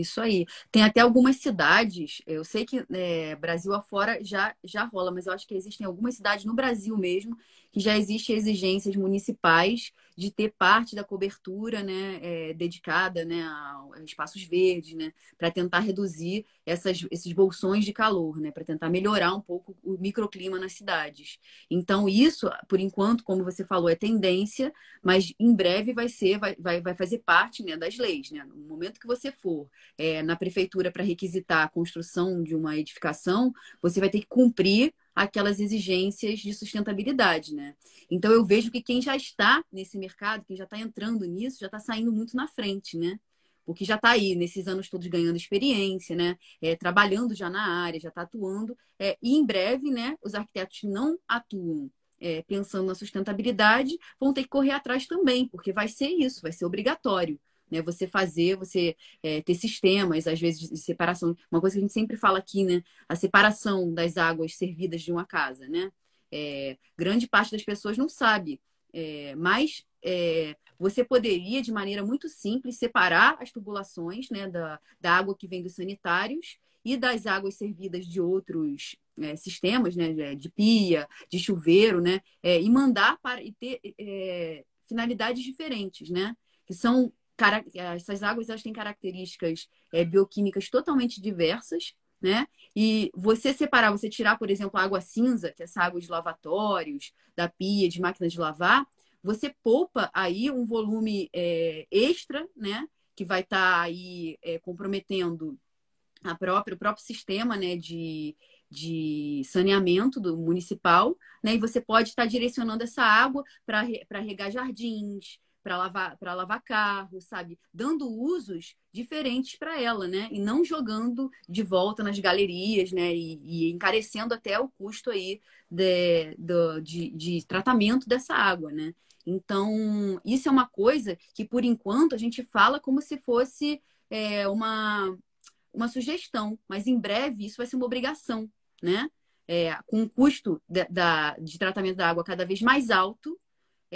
Speaker 1: Isso aí. Tem até algumas cidades, eu sei que é, Brasil afora já, já rola, mas eu acho que existem algumas cidades no Brasil mesmo que já existem exigências municipais de ter parte da cobertura né, é, dedicada né, a espaços verdes, né, para tentar reduzir essas, esses bolsões de calor, né, para tentar melhorar um pouco o microclima nas cidades. Então, isso, por enquanto, como você falou, é tendência, mas em breve vai ser, vai, vai, vai fazer parte né, das leis. Né? No momento que você for é, na prefeitura para requisitar a construção de uma edificação, você vai ter que cumprir aquelas exigências de sustentabilidade, né? Então eu vejo que quem já está nesse mercado, quem já está entrando nisso, já está saindo muito na frente, né? Porque já está aí, nesses anos todos ganhando experiência, né? É, trabalhando já na área, já está atuando. É, e em breve, né, os arquitetos não atuam é, pensando na sustentabilidade vão ter que correr atrás também, porque vai ser isso, vai ser obrigatório né? Você fazer, você é, ter sistemas, às vezes, de separação. Uma coisa que a gente sempre fala aqui, né? A separação das águas servidas de uma casa, né? É, grande parte das pessoas não sabe, é, mas é, você poderia, de maneira muito simples, separar as tubulações né, da, da água que vem dos sanitários e das águas servidas de outros é, sistemas, né, de pia, de chuveiro, né, é, e mandar para e ter é, finalidades diferentes, né, que são essas águas elas têm características é, bioquímicas totalmente diversas, né? E você separar, você tirar, por exemplo, a água cinza, que é essa água de lavatórios, da pia, de máquina de lavar, você poupa aí um volume é, extra, né? Que vai estar tá aí é, comprometendo a própria, o próprio sistema, né? De, de saneamento do municipal, né? E você pode estar tá direcionando essa água para regar jardins, para lavar, para lavar carro, sabe? Dando usos diferentes para ela, né? E não jogando de volta nas galerias, né? E, e encarecendo até o custo aí de, de, de, tratamento dessa água, né? Então, isso é uma coisa que, por enquanto, a gente fala como se fosse é, uma, uma sugestão, mas em breve isso vai ser uma obrigação, né? É, com o custo de, da, de tratamento da água cada vez mais alto,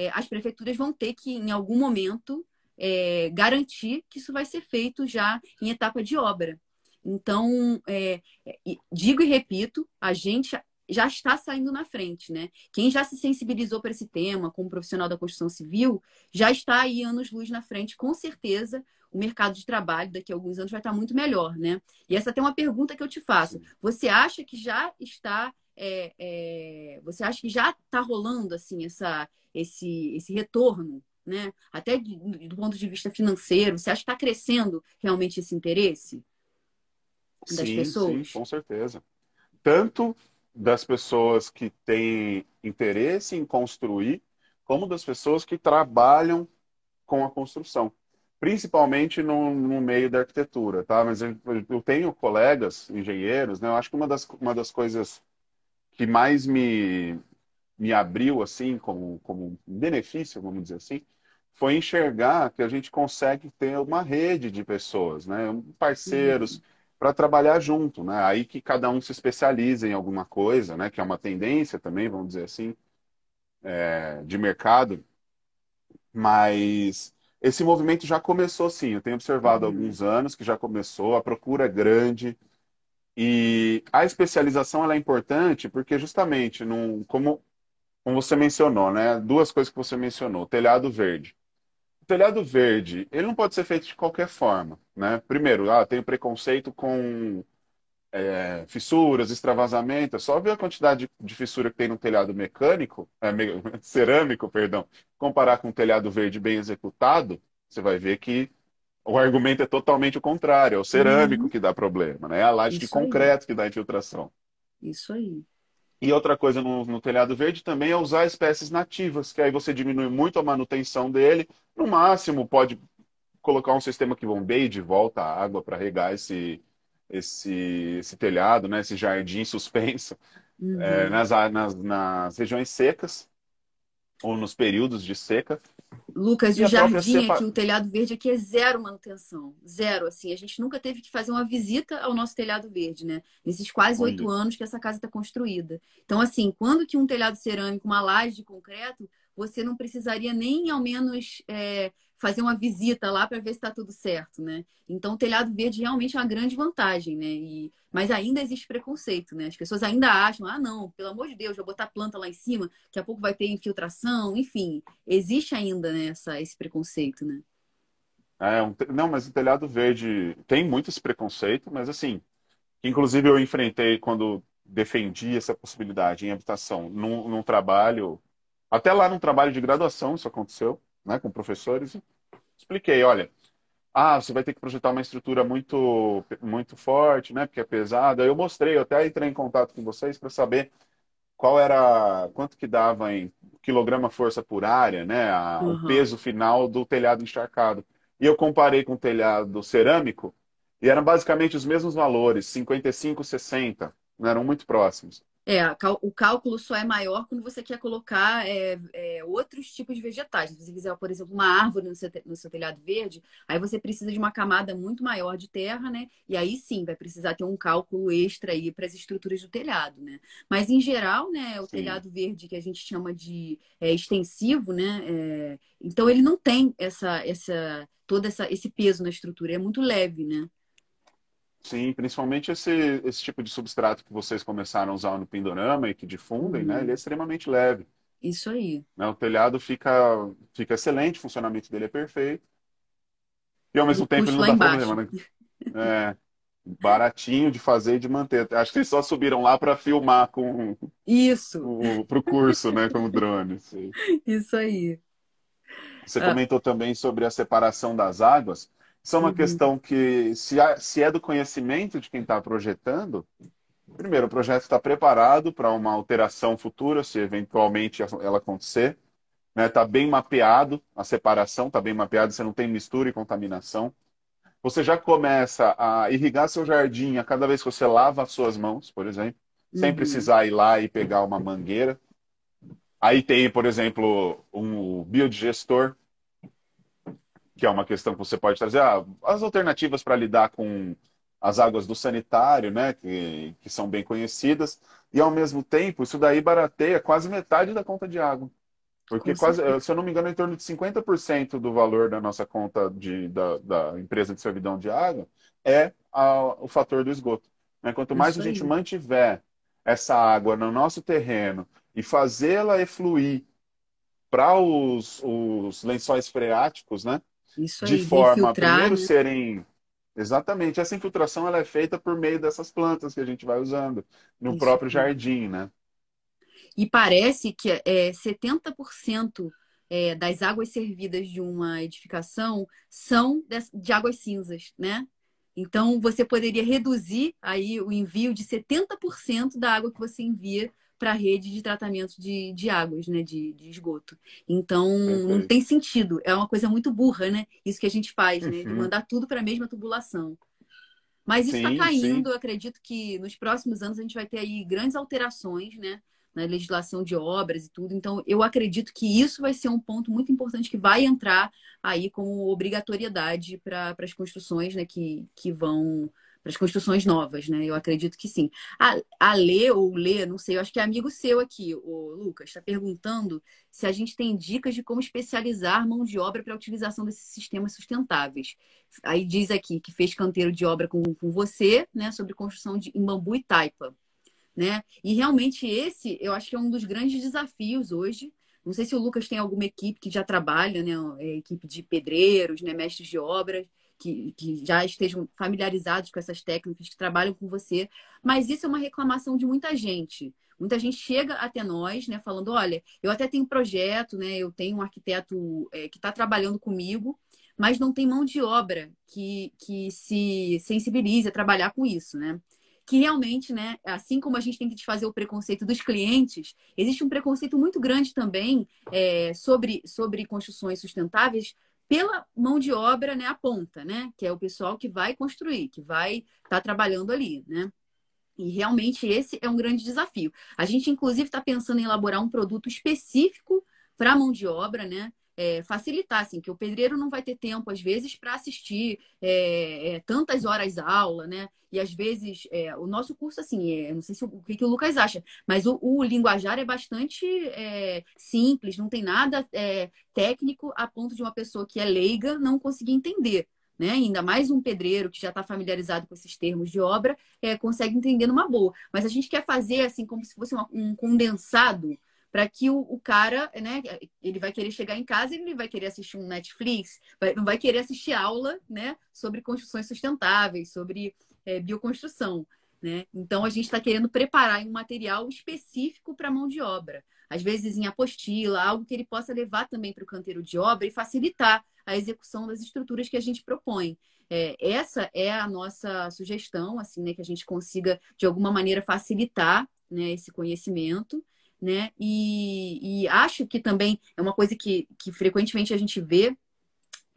Speaker 1: é, as prefeituras vão ter que, em algum momento, é, garantir que isso vai ser feito já em etapa de obra. Então, é, é digo e repito, a gente já está saindo na frente, né? Quem já se sensibilizou para esse tema, como profissional da construção civil, já está aí anos-luz na frente, com certeza. O mercado de trabalho daqui a alguns anos vai estar muito melhor, né? E essa tem uma pergunta que eu te faço. Você acha que já está é, é, você acha que já está rolando assim essa, esse, esse retorno, né? Até de, do ponto de vista financeiro, você acha que está crescendo realmente esse interesse das
Speaker 2: sim,
Speaker 1: pessoas?
Speaker 2: Sim, com certeza. Tanto das pessoas que têm interesse em construir, como das pessoas que trabalham com a construção. Principalmente no, no meio da arquitetura, tá? Mas eu, eu tenho colegas engenheiros, né? Eu acho que uma das, uma das coisas que mais me, me abriu, assim, como, como benefício, vamos dizer assim, foi enxergar que a gente consegue ter uma rede de pessoas, né? Parceiros uhum. para trabalhar junto, né? Aí que cada um se especializa em alguma coisa, né? Que é uma tendência também, vamos dizer assim, é, de mercado. Mas esse movimento já começou sim. Eu tenho observado há uhum. alguns anos que já começou, a procura é grande. E a especialização ela é importante porque justamente, num, como, como você mencionou, né? Duas coisas que você mencionou, telhado verde. O telhado verde, ele não pode ser feito de qualquer forma, né? Primeiro, ah, tem preconceito com é, fissuras, extravasamentos. É só ver a quantidade de, de, fissura que tem no telhado mecânico, é, me, *laughs* cerâmico, perdão, comparar com um telhado verde bem executado, você vai ver que o argumento é totalmente o contrário, é o cerâmico uhum. que dá problema, né? É a laje Isso de concreto aí. que dá infiltração.
Speaker 1: Isso aí.
Speaker 2: E outra coisa no, no, telhado verde também é usar espécies nativas, que aí você diminui muito a manutenção dele. No máximo, pode colocar um sistema que bombeie de volta a água para regar esse, esse, esse telhado, né? esse jardim *laughs* suspenso, uhum. é, nas, nas, nas regiões secas ou nos períodos de seca.
Speaker 1: Lucas, e o jardim aqui, o telhado verde aqui é zero manutenção. Zero, assim. A gente nunca teve que fazer uma visita ao nosso telhado verde, né? Nesses quase oito anos que essa casa está construída. Então, assim, quando que um telhado cerâmico, uma laje de concreto, você não precisaria nem ao menos é, fazer uma visita lá para ver se está tudo certo, né? Então, o telhado verde realmente é uma grande vantagem, né? E, mas ainda existe preconceito, né? As pessoas ainda acham, ah, não, pelo amor de Deus, vou botar planta lá em cima, daqui a pouco vai ter infiltração, enfim. Existe ainda né, essa, esse preconceito, né?
Speaker 2: É, um, não, mas o telhado verde tem muito esse preconceito, mas assim, inclusive eu enfrentei quando defendi essa possibilidade em habitação num, num trabalho até lá no trabalho de graduação isso aconteceu, né, com professores. Expliquei, olha, ah, você vai ter que projetar uma estrutura muito, muito forte, né, porque é pesada. Eu mostrei, eu até entrei em contato com vocês para saber qual era, quanto que dava em quilograma força por área, né, a, uhum. o peso final do telhado encharcado. E eu comparei com o telhado cerâmico e eram basicamente os mesmos valores, 55, 60, né, eram muito próximos.
Speaker 1: É, o cálculo só é maior quando você quer colocar é, é, outros tipos de vegetais. Se você quiser, por exemplo, uma árvore no seu, no seu, telhado verde, aí você precisa de uma camada muito maior de terra, né? E aí sim vai precisar ter um cálculo extra aí para as estruturas do telhado, né? Mas em geral, né, o sim. telhado verde que a gente chama de é, extensivo, né? É, então ele não tem essa, essa, todo essa, esse peso na estrutura, é muito leve, né?
Speaker 2: Sim, principalmente esse, esse tipo de substrato que vocês começaram a usar no Pindorama e que difundem, uhum. né? Ele é extremamente leve.
Speaker 1: Isso aí.
Speaker 2: Né? O telhado fica, fica excelente, o funcionamento dele é perfeito. E ao mesmo tempo ele não dá embaixo. problema, né? É, baratinho de fazer e de manter. Acho que eles só subiram lá para filmar com
Speaker 1: isso
Speaker 2: para o curso, né, com o drone. *laughs*
Speaker 1: Isso aí.
Speaker 2: Você ah. comentou também sobre a separação das águas. Isso é uma uhum. questão que, se, se é do conhecimento de quem está projetando, primeiro, o projeto está preparado para uma alteração futura, se eventualmente ela acontecer. Está né? Tá bem mapeado, a separação está bem mapeada, você não tem mistura e contaminação. Você já começa a irrigar seu jardim a cada vez que você lava as suas mãos, por exemplo, uhum. sem precisar ir lá e pegar uma mangueira. Aí tem, por exemplo, um biodigestor, que é uma questão que você pode trazer, ah, as alternativas para lidar com as águas do sanitário, né, que, que são bem conhecidas, e ao mesmo tempo isso daí barateia quase metade da conta de água. Porque quase, se eu não me engano, em torno de 50% do valor da nossa conta de, da, da empresa de servidão de água é a, o fator do esgoto. Né? Quanto mais a gente mantiver essa água no nosso terreno e fazê-la efluir para os, os lençóis freáticos, né?
Speaker 1: Isso aí,
Speaker 2: de forma a primeiro né? serem exatamente essa infiltração ela é feita por meio dessas plantas que a gente vai usando no Isso próprio jardim, né?
Speaker 1: E parece que é, 70% é, das águas servidas de uma edificação são de, de águas cinzas, né? Então, você poderia reduzir aí o envio de 70% da água que você envia para a rede de tratamento de, de águas, né, de, de esgoto. Então, Perfeito. não tem sentido. É uma coisa muito burra, né? Isso que a gente faz, uhum. né? De uhum. mandar tudo para a mesma tubulação. Mas isso está caindo. Sim. Eu acredito que nos próximos anos a gente vai ter aí grandes alterações, né? Na legislação de obras e tudo. Então, eu acredito que isso vai ser um ponto muito importante que vai entrar aí como obrigatoriedade para as construções, né? Que, que vão para as construções novas, né? Eu acredito que sim. A, a Lê ou Lê, não sei, eu acho que é amigo seu aqui, o Lucas, está perguntando se a gente tem dicas de como especializar mão de obra para a utilização desses sistemas sustentáveis. Aí diz aqui que fez canteiro de obra com, com você, né? Sobre construção de, em bambu e taipa. Né? E realmente esse, eu acho que é um dos grandes desafios hoje. Não sei se o Lucas tem alguma equipe que já trabalha, né? É, equipe de pedreiros, né? Mestres de obras que, que já estejam familiarizados com essas técnicas, que trabalham com você. Mas isso é uma reclamação de muita gente. Muita gente chega até nós, né, falando: olha, eu até tenho projeto, né, eu tenho um arquiteto é, que está trabalhando comigo, mas não tem mão de obra que, que se sensibilize a trabalhar com isso, né? que realmente, né, assim como a gente tem que desfazer o preconceito dos clientes, existe um preconceito muito grande também é, sobre, sobre construções sustentáveis pela mão de obra, né, a ponta, né, que é o pessoal que vai construir, que vai estar tá trabalhando ali, né. E realmente esse é um grande desafio. A gente, inclusive, está pensando em elaborar um produto específico para a mão de obra, né? É, facilitar, assim, que o pedreiro não vai ter tempo, às vezes, para assistir é, é, tantas horas aula, né? E às vezes, é, o nosso curso, assim, é, não sei se, o que, que o Lucas acha, mas o, o linguajar é bastante é, simples, não tem nada técnico a ponto de uma pessoa que é leiga não conseguir entender. Né? Ainda mais um pedreiro que já está familiarizado com esses termos de obra, é, consegue entender numa boa. Mas a gente quer fazer assim como se fosse uma, um condensado para que o, o, cara, né, ele vai querer chegar em casa, ele vai querer assistir um Netflix, vai, não vai querer assistir aula, né, sobre construções sustentáveis, sobre é, bioconstrução, né? Então a gente está querendo preparar um material específico para mão de obra, às vezes em apostila, algo que ele possa levar também para o canteiro de obra e facilitar a execução das estruturas que a gente propõe. É, essa é a nossa sugestão, assim, né, que a gente consiga de alguma maneira facilitar né, esse conhecimento né? E, e acho que também é uma coisa que, que frequentemente a gente vê.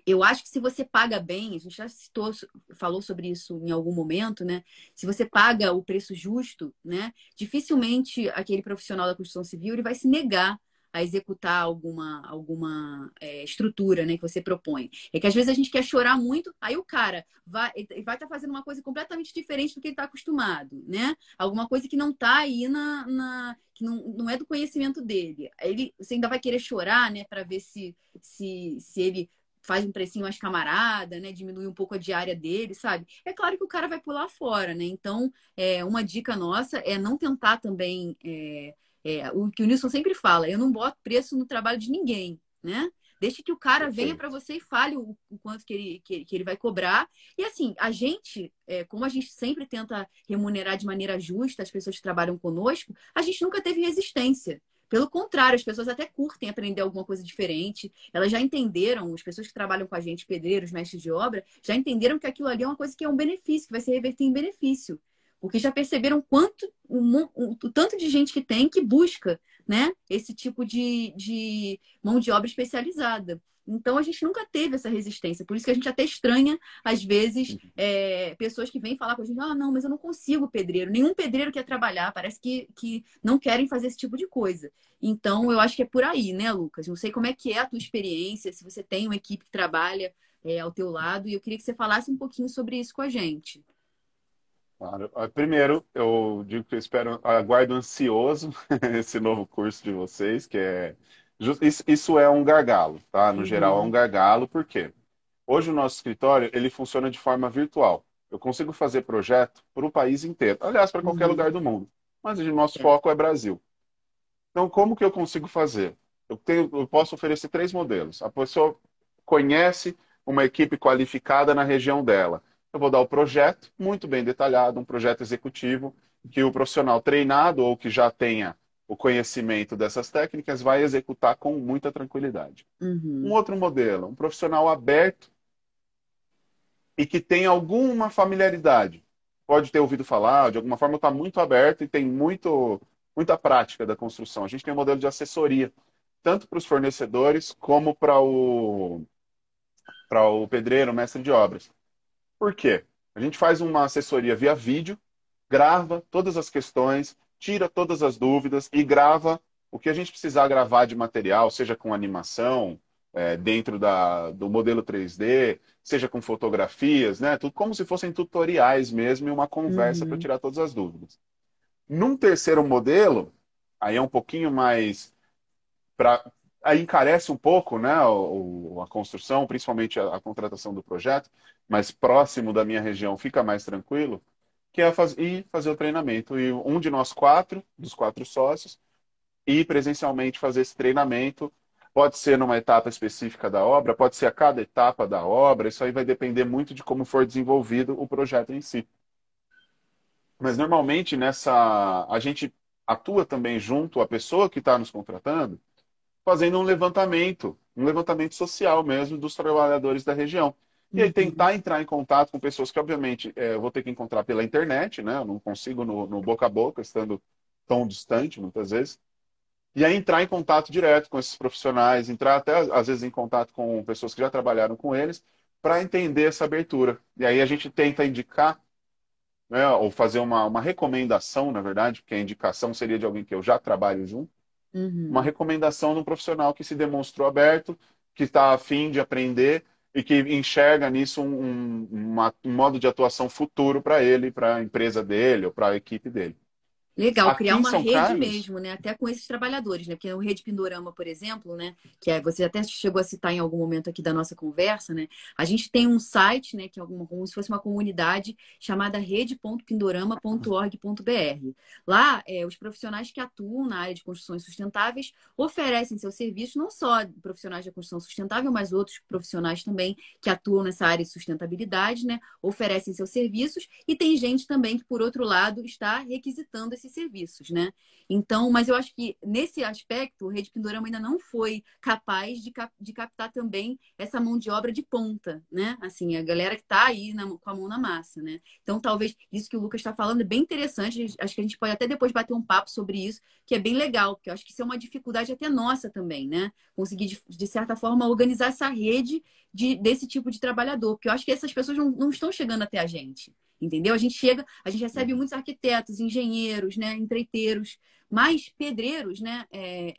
Speaker 1: Eu acho que se você paga bem, a gente já citou, falou sobre isso em algum momento, né? Se você paga o preço justo, né? Dificilmente aquele profissional da construção civil ele vai se negar a executar alguma, alguma é, estrutura né, que você propõe. É que às vezes a gente quer chorar muito, aí o cara vai estar tá fazendo uma coisa completamente diferente do que ele está acostumado, né? Alguma coisa que não está aí na, na, que não, não é do conhecimento dele. Ele, você ainda vai querer chorar, né, para ver se, se, se ele faz um precinho mais camarada, né? Diminui um pouco a diária dele, sabe? É claro que o cara vai pular fora, né? Então, é, uma dica nossa é não tentar também é, é, o que o Nilson sempre fala, eu não boto preço no trabalho de ninguém, né? Deixe que o cara venha para você e fale o, o quanto que ele, que, que, ele vai cobrar. E assim, a gente, é, como a gente sempre tenta remunerar de maneira justa as pessoas que trabalham conosco, a gente nunca teve resistência. Pelo contrário, as pessoas até curtem aprender alguma coisa diferente. Elas já entenderam, as pessoas que trabalham com a gente, pedreiros, mestres de obra, já entenderam que aquilo ali é uma coisa que é um benefício, que vai se reverter em benefício porque já perceberam quanto o, o, tanto de gente que tem que busca né, esse tipo de, de mão de obra especializada. Então a gente nunca teve essa resistência, por isso que a gente até estranha, às vezes, é, pessoas que vêm falar com a gente, ah, não, mas eu não consigo pedreiro, nenhum pedreiro quer trabalhar, parece que, que não querem fazer esse tipo de coisa. Então eu acho que é por aí, né, Lucas? Não sei como é que é a tua experiência, se você tem uma equipe que trabalha é, ao teu lado, e eu queria que você falasse um pouquinho sobre isso com a gente.
Speaker 2: Claro. Ah, primeiro, eu digo que eu espero, aguardo ansioso *laughs* esse novo curso de vocês, que é. Isso é um gargalo, tá? No uhum. geral, é um gargalo, por quê? Hoje o nosso escritório ele funciona de forma virtual. Eu consigo fazer projeto para o país inteiro. Aliás, para qualquer uhum. lugar do mundo. mas o nosso é. foco é Brasil. Então, como que eu consigo fazer? Eu, tenho, eu posso oferecer três modelos. A pessoa conhece uma equipe qualificada na região dela. Eu vou dar o projeto, muito bem detalhado, um projeto executivo, que o profissional treinado ou que já tenha o conhecimento dessas técnicas vai executar com muita tranquilidade. Uhum. Um outro modelo, um profissional aberto e que tem alguma familiaridade. Pode ter ouvido falar, de alguma forma está muito aberto e tem muito, muita prática da construção. A gente tem um modelo de assessoria, tanto para os fornecedores como para o, para o pedreiro, mestre de obras. Por quê? A gente faz uma assessoria via vídeo, grava todas as questões, tira todas as dúvidas e grava o que a gente precisar gravar de material, seja com animação, é, dentro da, do modelo 3D, seja com fotografias, né? Tudo como se fossem tutoriais mesmo e uma conversa uhum. para tirar todas as dúvidas. Num terceiro modelo, aí é um pouquinho mais para aí encarece um pouco, né, o, a construção, principalmente a, a, contratação do projeto, mas próximo da minha região fica mais tranquilo, que é faz, ir fazer o treinamento e um de nós quatro, dos quatro sócios, ir presencialmente fazer esse treinamento Pode ser numa etapa específica da obra, pode ser a cada etapa da obra, isso aí vai depender muito de como for desenvolvido o projeto em si. Mas normalmente nessa. A gente atua também junto à pessoa que está nos contratando, fazendo um levantamento, um levantamento social mesmo dos trabalhadores da região. E aí uhum. tentar entrar em contato com pessoas que, obviamente, é, eu vou ter que encontrar pela internet, né? Eu não consigo no, no boca a boca, estando tão distante, muitas vezes. E aí entrar em contato direto com esses profissionais, entrar até às vezes em contato com pessoas que já trabalharam com eles, para entender essa abertura. E aí a gente tenta indicar, né, ou fazer uma, uma recomendação, na verdade, porque a indicação seria de alguém que eu já trabalho junto, uhum. uma recomendação de um profissional que se demonstrou aberto, que está afim de aprender e que enxerga nisso um, uma, um modo de atuação futuro para ele, para a empresa dele ou para a equipe dele.
Speaker 1: Legal, Aqui criar uma rede Carlos... mesmo, né? Até com esses trabalhadores, né? Porque o Rede Pindorama, por exemplo, né? Que é, você até chegou a citar em algum momento aqui da nossa conversa, né? A gente tem um site, né? Que é alguma, como se fosse uma comunidade chamada rede.pindorama.org.br. Lá, é, os profissionais que atuam na área de construções sustentáveis oferecem seus serviços, não só profissionais da construção sustentável, mas outros profissionais também que atuam nessa área de sustentabilidade, né? Oferecem seus serviços e tem gente também que, por outro lado, está requisitando esses serviços, né? Então, mas eu acho que nesse aspecto, o Rede Pindorama ainda não foi capaz de, cap de captar também essa mão de obra de ponta, né? Assim, a galera que está aí na, com a mão na massa, né? Então, talvez isso que o Lucas está falando é bem interessante. Acho que a gente pode até depois bater um papo sobre isso, que é bem legal, porque eu acho que isso é uma dificuldade até nossa também, né? Conseguir, de, de certa forma, organizar essa rede de, desse tipo de trabalhador, porque eu acho que essas pessoas não, não estão chegando até a gente entendeu? A gente chega, a gente recebe uhum. muitos arquitetos, engenheiros, né, empreiteiros, mas pedreiros, né, é,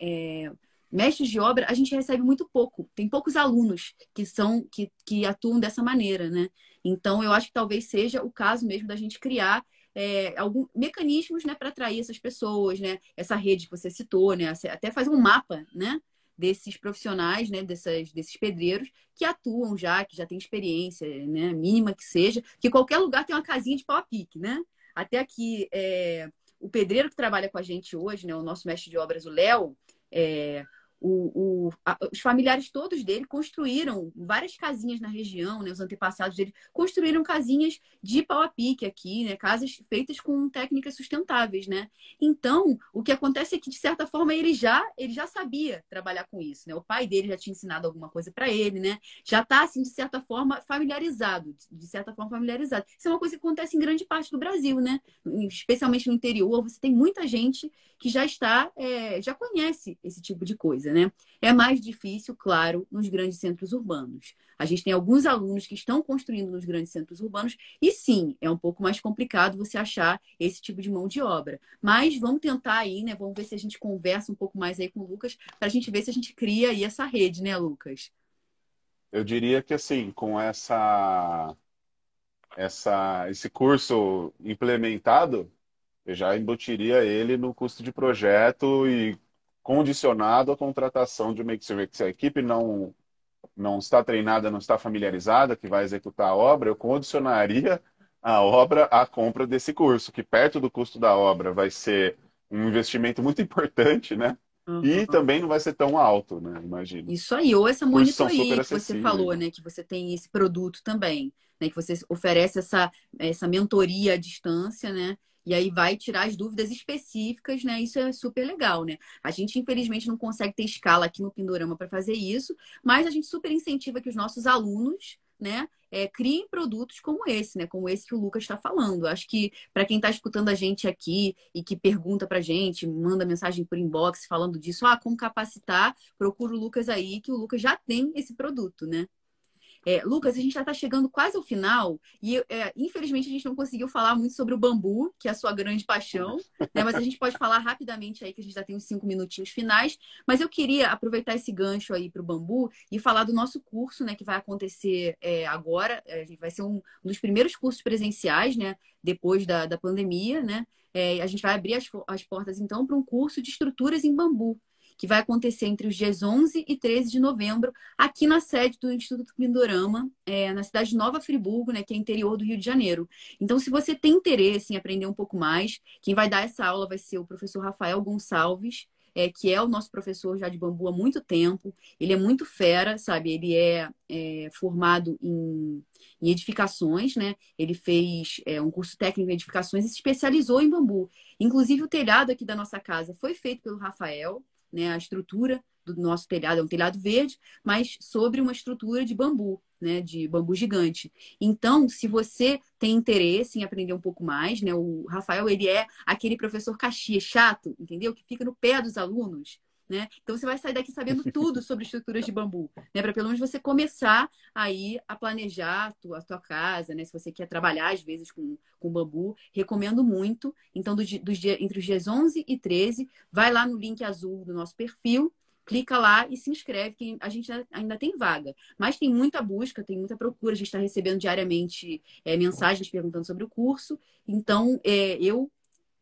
Speaker 1: é, mestres de obra, a gente recebe muito pouco. Tem poucos alunos que são que, que atuam dessa maneira, né? Então, eu acho que talvez seja o caso mesmo da gente criar é, alguns mecanismos né, para atrair essas pessoas, né? Essa rede que você citou, né? Até fazer um mapa, né? Desses profissionais, né, dessas, desses pedreiros que atuam já, que já têm experiência, né, mínima que seja, que qualquer lugar tem uma casinha de pau a pique, né? Até aqui, é, o pedreiro que trabalha com a gente hoje, né, o nosso mestre de obras, o Léo, é, o, o, a, os familiares todos dele construíram várias casinhas na região, né? Os antepassados dele construíram casinhas de pau a pique aqui, né? Casas feitas com técnicas sustentáveis, né? Então, o que acontece é que, de certa forma, ele já, ele já sabia trabalhar com isso, né? O pai dele já tinha ensinado alguma coisa para ele, né? Já está, assim, de certa forma, familiarizado, de certa forma familiarizado. Isso é uma coisa que acontece em grande parte do Brasil, né? Especialmente no interior, você tem muita gente que já está, é, já conhece esse tipo de coisa, né? É mais difícil, claro, nos grandes centros urbanos. A gente tem alguns alunos que estão construindo nos grandes centros urbanos e sim, é um pouco mais complicado você achar esse tipo de mão de obra. Mas vamos tentar aí, né? Vamos ver se a gente conversa um pouco mais aí com o Lucas para a gente ver se a gente cria aí essa rede, né, Lucas?
Speaker 2: Eu diria que assim, com essa essa esse curso implementado, eu já embutiria ele no custo de projeto e condicionado à contratação de uma equipe. Se a equipe não, não está treinada, não está familiarizada, que vai executar a obra, eu condicionaria a obra, a compra desse curso, que perto do custo da obra vai ser um investimento muito importante, né? Uhum. E também não vai ser tão alto, né? Imagina.
Speaker 1: Isso aí, ou essa monitoria que você falou, né? Que você tem esse produto também, né? Que você oferece essa, essa mentoria à distância, né? E aí vai tirar as dúvidas específicas, né? Isso é super legal, né? A gente, infelizmente, não consegue ter escala aqui no Pindorama para fazer isso, mas a gente super incentiva que os nossos alunos, né, é, criem produtos como esse, né? Como esse que o Lucas está falando. Acho que para quem está escutando a gente aqui e que pergunta para a gente, manda mensagem por inbox falando disso, ah, como capacitar, procura o Lucas aí, que o Lucas já tem esse produto, né? É, Lucas, a gente já está chegando quase ao final e, é, infelizmente, a gente não conseguiu falar muito sobre o bambu, que é a sua grande paixão, né? mas a gente pode falar rapidamente aí, que a gente já tem uns cinco minutinhos finais. Mas eu queria aproveitar esse gancho aí para o bambu e falar do nosso curso, né, que vai acontecer é, agora. É, vai ser um, um, dos primeiros cursos presenciais, né, depois da, da pandemia, né? É, a gente vai abrir as, as portas, então, para um curso de estruturas em bambu que vai acontecer entre os dias 11 e 13 de novembro, aqui na sede do Instituto Pindorama, é, na cidade de Nova Friburgo, né, que é interior do Rio de Janeiro. Então, se você tem interesse em aprender um pouco mais, quem vai dar essa aula vai ser o professor Rafael Gonçalves, é, que é o nosso professor já de bambu há muito tempo. Ele é muito fera, sabe? Ele é, é formado em, em, edificações, né? Ele fez é, um curso técnico em edificações e se especializou em bambu. Inclusive, o telhado aqui da nossa casa foi feito pelo Rafael né? A estrutura do nosso telhado é um telhado verde, mas sobre uma estrutura de bambu, né? De bambu gigante. Então, se você tem interesse em aprender um pouco mais, né? O Rafael, ele é aquele professor caxias chato, entendeu? Que fica no pé dos alunos. Né? Então você vai sair daqui sabendo *laughs* tudo sobre estruturas de bambu, né? Para pelo menos você começar aí a planejar a tua, a tua casa, né? Se você quer trabalhar às vezes com, com bambu, recomendo muito. Então, do, dos dia, entre os dias 11 e 13, vai lá no link azul do nosso perfil, clica lá e se inscreve, que a gente ainda tem vaga. Mas tem muita busca, tem muita procura, a gente está recebendo diariamente é, mensagens perguntando sobre o curso. Então, é, eu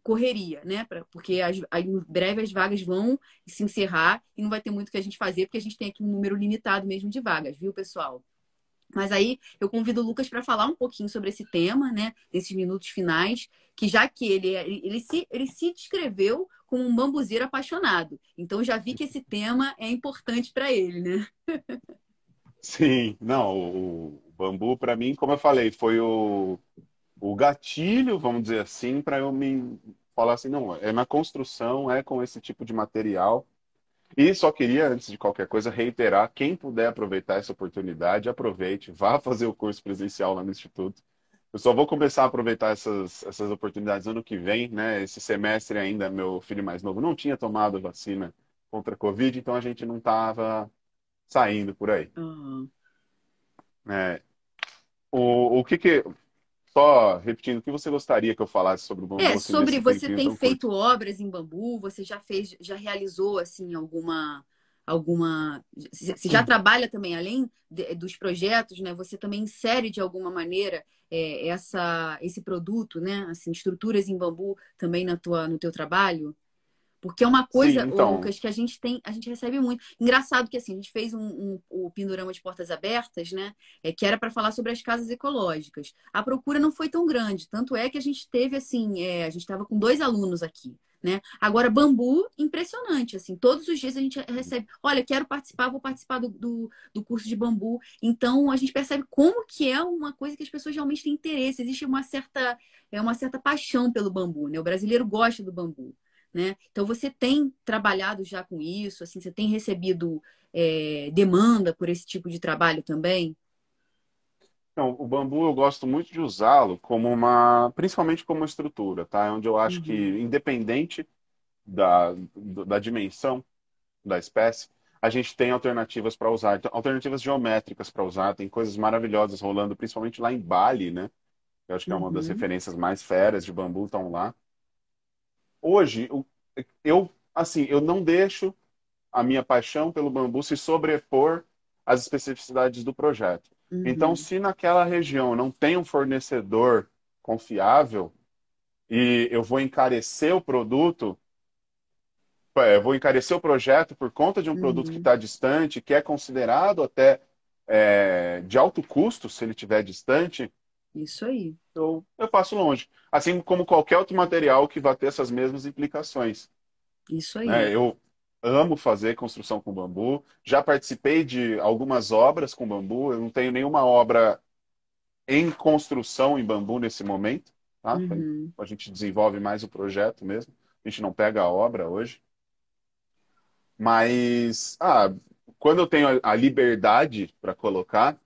Speaker 1: correria, né? Pra, porque as, em breve as vagas vão se encerrar e não vai ter muito que a gente fazer, porque a gente tem aqui um número limitado mesmo de vagas, viu, pessoal? Mas aí eu convido o Lucas para falar um pouquinho sobre esse tema, né? Desses minutos finais, que já que ele, é, ele, se, ele se descreveu como um bambuzeiro apaixonado. Então já vi que esse tema é importante para ele, né?
Speaker 2: Sim, não, o, o bambu para mim, como eu falei, foi o, o gatilho, vamos dizer assim, para eu me falar assim, não, é na construção, é com esse tipo de material. E só queria, antes de qualquer coisa, reiterar, quem puder aproveitar essa oportunidade, aproveite, vá *laughs* fazer o curso presencial lá no Instituto. Eu só vou começar a aproveitar essas, essas oportunidades ano que vem, né? Esse semestre ainda, meu filho mais novo não tinha tomado vacina contra a Covid, então a gente não estava saindo por aí. Uhum. É, o, o que que só repetindo, o que você gostaria que eu falasse sobre o bambu?
Speaker 1: É, sobre você tem feito curto? obras em bambu, você já fez, já realizou assim alguma alguma se já trabalha também além de, dos projetos, né? Você também insere de alguma maneira é, essa esse produto, né? Assim, estruturas em bambu também na tua no teu trabalho? Porque é uma coisa, Sim, então... Lucas, que a gente tem, a gente recebe muito. Engraçado que assim, a gente fez um, um o Pindorama de Portas Abertas, né? É, que era para falar sobre as casas ecológicas. A procura não foi tão grande, tanto é que a gente teve assim, é, a gente estava com dois alunos aqui. Né? Agora, bambu, impressionante, assim, todos os dias a gente recebe, olha, quero participar, vou participar do, do, do, curso de bambu. Então, a gente percebe como que é uma coisa que as pessoas realmente têm interesse, existe uma certa, é uma certa paixão pelo bambu, né? O brasileiro gosta do bambu. Né? Então você tem trabalhado já com isso, assim, você tem recebido é, demanda por esse tipo de trabalho também?
Speaker 2: Não, o bambu eu gosto muito de usá-lo como uma, principalmente como uma estrutura, tá? É onde eu acho uhum. que independente da, da dimensão da espécie, a gente tem alternativas para usar, então, alternativas geométricas para usar, tem coisas maravilhosas rolando, principalmente lá em Bali, né? Eu acho que é uma das uhum. referências mais feras de bambu estão lá hoje, eu, assim, eu não deixo a minha paixão pelo bambu se sobrepor às especificidades do projeto. Uhum. Então, se naquela região não tem um fornecedor confiável e eu vou encarecer o produto, é, eu vou encarecer o projeto por conta de um uhum. produto que está distante, que é considerado até é, de alto custo se ele estiver distante,
Speaker 1: Isso aí.
Speaker 2: Eu, eu passo longe. Assim como qualquer outro material que vai ter essas mesmas implicações.
Speaker 1: Isso aí.
Speaker 2: É, eu amo fazer construção com bambu. Já participei de algumas obras com bambu. Eu não tenho nenhuma obra em construção em bambu nesse momento. Tá? Uhum. A gente desenvolve mais o projeto mesmo. A gente não pega a obra hoje. Mas, ah, quando eu tenho a liberdade para colocar,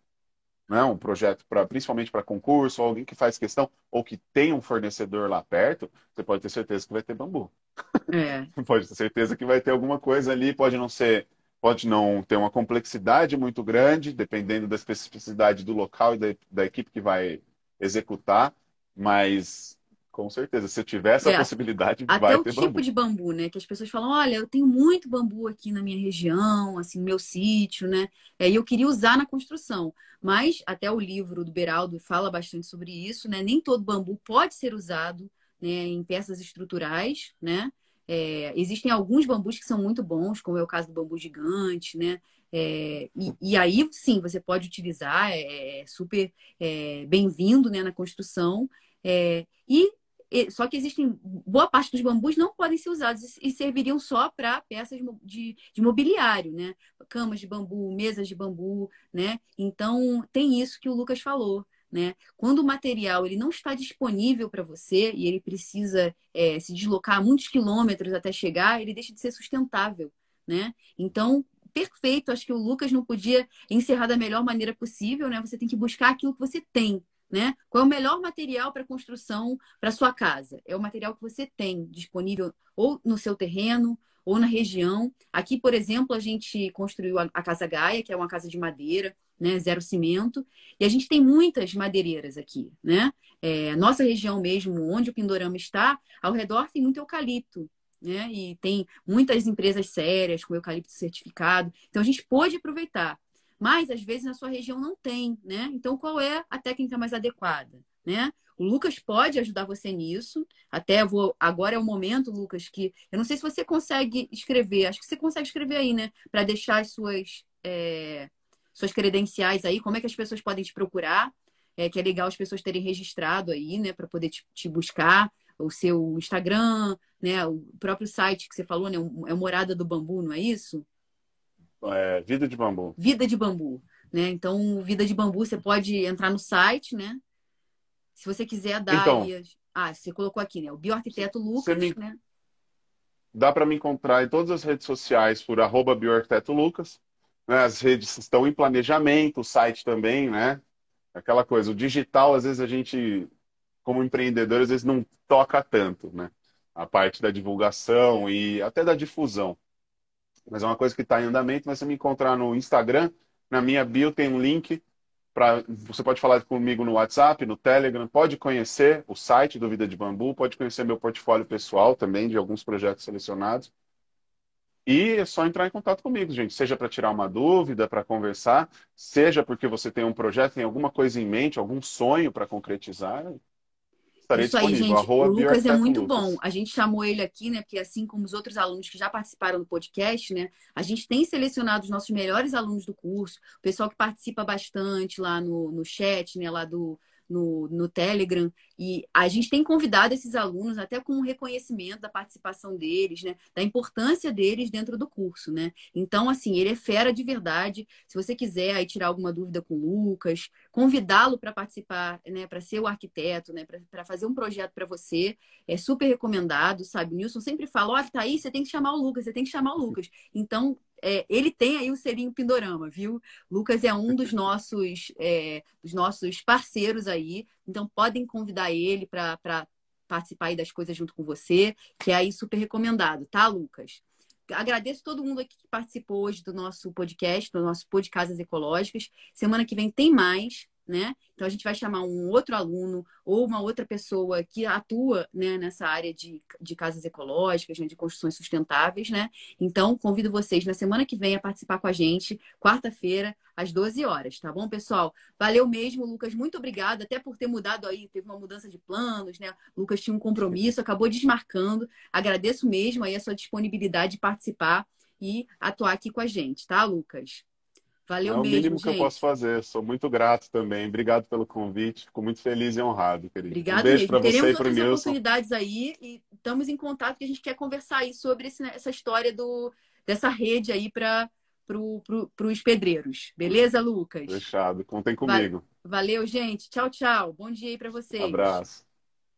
Speaker 2: né, um projeto para principalmente para concurso, ou alguém que faz questão, ou que tem um fornecedor lá perto, você pode ter certeza que vai ter bambu.
Speaker 1: É. *laughs*
Speaker 2: pode ter certeza que vai ter alguma coisa ali, pode não ser, pode não ter uma complexidade muito grande, dependendo da especificidade do local e da, da equipe que vai executar, mas com certeza, se eu tiver essa é, possibilidade,
Speaker 1: até
Speaker 2: vai
Speaker 1: o
Speaker 2: ter
Speaker 1: tipo
Speaker 2: bambu.
Speaker 1: de bambu, né? Que as pessoas falam, olha, eu tenho muito bambu aqui na minha região, assim, no meu sítio, né? É, e eu queria usar na construção. Mas até o livro do Beraldo fala bastante sobre isso, né? Nem todo bambu pode ser usado né, em peças estruturais, né? É, existem alguns bambus que são muito bons, como é o caso do bambu gigante, né? É, e, e, aí, sim, você pode utilizar, é, é super é, bem-vindo né, na construção. É, e só que existem boa parte dos bambus não podem ser usados e serviriam só para peças de, de, mobiliário, né? Camas de bambu, mesas de bambu, né? Então tem isso que o Lucas falou, né? Quando o material ele não está disponível para você e ele precisa é, se deslocar muitos quilômetros até chegar, ele deixa de ser sustentável, né? Então perfeito, acho que o Lucas não podia encerrar da melhor maneira possível, né? Você tem que buscar aquilo que você tem, né? Qual é o melhor material para construção para sua casa? É o material que você tem disponível ou no seu terreno ou na região. Aqui, por exemplo, a gente construiu a Casa Gaia, que é uma casa de madeira, né? Zero cimento. E a gente tem muitas madeireiras aqui, né? É, nossa região mesmo, onde o Pindorama está, ao redor tem muito eucalipto. Né? E tem muitas empresas sérias com eucalipto certificado. Então a gente pôde aproveitar mas às vezes na sua região não tem, né? Então qual é a técnica mais adequada, né? O Lucas pode ajudar você nisso. Até vou agora é o momento, Lucas, que eu não sei se você consegue escrever. Acho que você consegue escrever aí, né? Para deixar as suas é, suas credenciais aí. Como é que as pessoas podem te procurar? É que é legal as pessoas terem registrado aí, né? Para poder te, te, buscar o seu Instagram, né? O próprio site que você falou, né? É Morada do Bambu, não é isso?
Speaker 2: É, Vida de Bambu.
Speaker 1: Vida de Bambu. Né? Então, Vida de Bambu, você pode entrar no site, né? Se você quiser dar então. Ah, você colocou aqui, né? O bioarquiteto Lucas, me... né?
Speaker 2: Dá para me encontrar em todas as redes sociais por arroba bioarquiteto Lucas. Né? As redes estão em planejamento, o site também, né? Aquela coisa, o digital, às vezes a gente, como empreendedor, às vezes não toca tanto, né? A parte da divulgação e até da difusão mas é uma coisa que está em andamento. Mas você me encontrar no Instagram, na minha bio tem um link para você pode falar comigo no WhatsApp, no Telegram, pode conhecer o site do Vida de Bambu, pode conhecer meu portfólio pessoal também de alguns projetos selecionados. E é só entrar em contato comigo, gente, seja para tirar uma dúvida, para conversar, seja porque você tem um projeto, tem alguma coisa em mente, algum sonho para concretizar,
Speaker 1: Estarei Isso aí, gente. o Lucas é muito Lucas. bom. A gente chamou ele aqui, né? Porque assim como os outros alunos que já participaram do podcast, né? A gente tem selecionado os nossos melhores alunos do curso, o pessoal que participa bastante lá no, no chat, né? Lá do, no, no Telegram. E a gente tem convidado esses alunos até com um reconhecimento da participação deles, né? Da importância deles dentro do curso, né? Então, assim, ele é fera de verdade. Se você quiser aí tirar alguma dúvida com o Lucas, convidá-lo para participar, né? Para ser o arquiteto, né? Para fazer um projeto para você, é super recomendado, sabe? O Nilson sempre fala, olha, tá aí, você tem que chamar o Lucas, você tem que chamar o Lucas. Então, é, ele tem aí o selinho Pindorama, viu? Lucas é um dos nossos, é, dos nossos parceiros aí, então podem convidar ele para participar aí das coisas junto com você, que é aí super recomendado, tá, Lucas? Agradeço todo mundo aqui que participou hoje do nosso podcast, do nosso Pod Casas Ecológicas. Semana que vem tem mais né? Então a gente vai chamar um outro aluno ou uma outra pessoa que atua né, nessa área de, de casas ecológicas, né, de construções sustentáveis, né? Então convido vocês na semana que vem a participar com a gente, quarta-feira, às 12 horas, tá bom, pessoal? Valeu mesmo, Lucas, muito obrigada, até por ter mudado aí, teve uma mudança de planos, né? Lucas tinha um compromisso, acabou desmarcando. Agradeço mesmo aí a sua disponibilidade de participar e atuar aqui com a gente, tá, Lucas? Valeu
Speaker 2: é
Speaker 1: mesmo,
Speaker 2: o mínimo
Speaker 1: gente.
Speaker 2: que eu posso fazer. Sou muito grato também. Obrigado pelo convite. Fico muito feliz e honrado, querido.
Speaker 1: Obrigado
Speaker 2: um beijo para você
Speaker 1: Teremos
Speaker 2: e para
Speaker 1: outras
Speaker 2: Nilson.
Speaker 1: oportunidades aí e estamos em contato que a gente quer conversar aí sobre esse, essa história do, dessa rede aí para pro, pro, os pedreiros. Beleza, Lucas?
Speaker 2: Fechado. Contem comigo.
Speaker 1: Valeu, gente. Tchau, tchau. Bom dia aí para vocês.
Speaker 2: Abraço.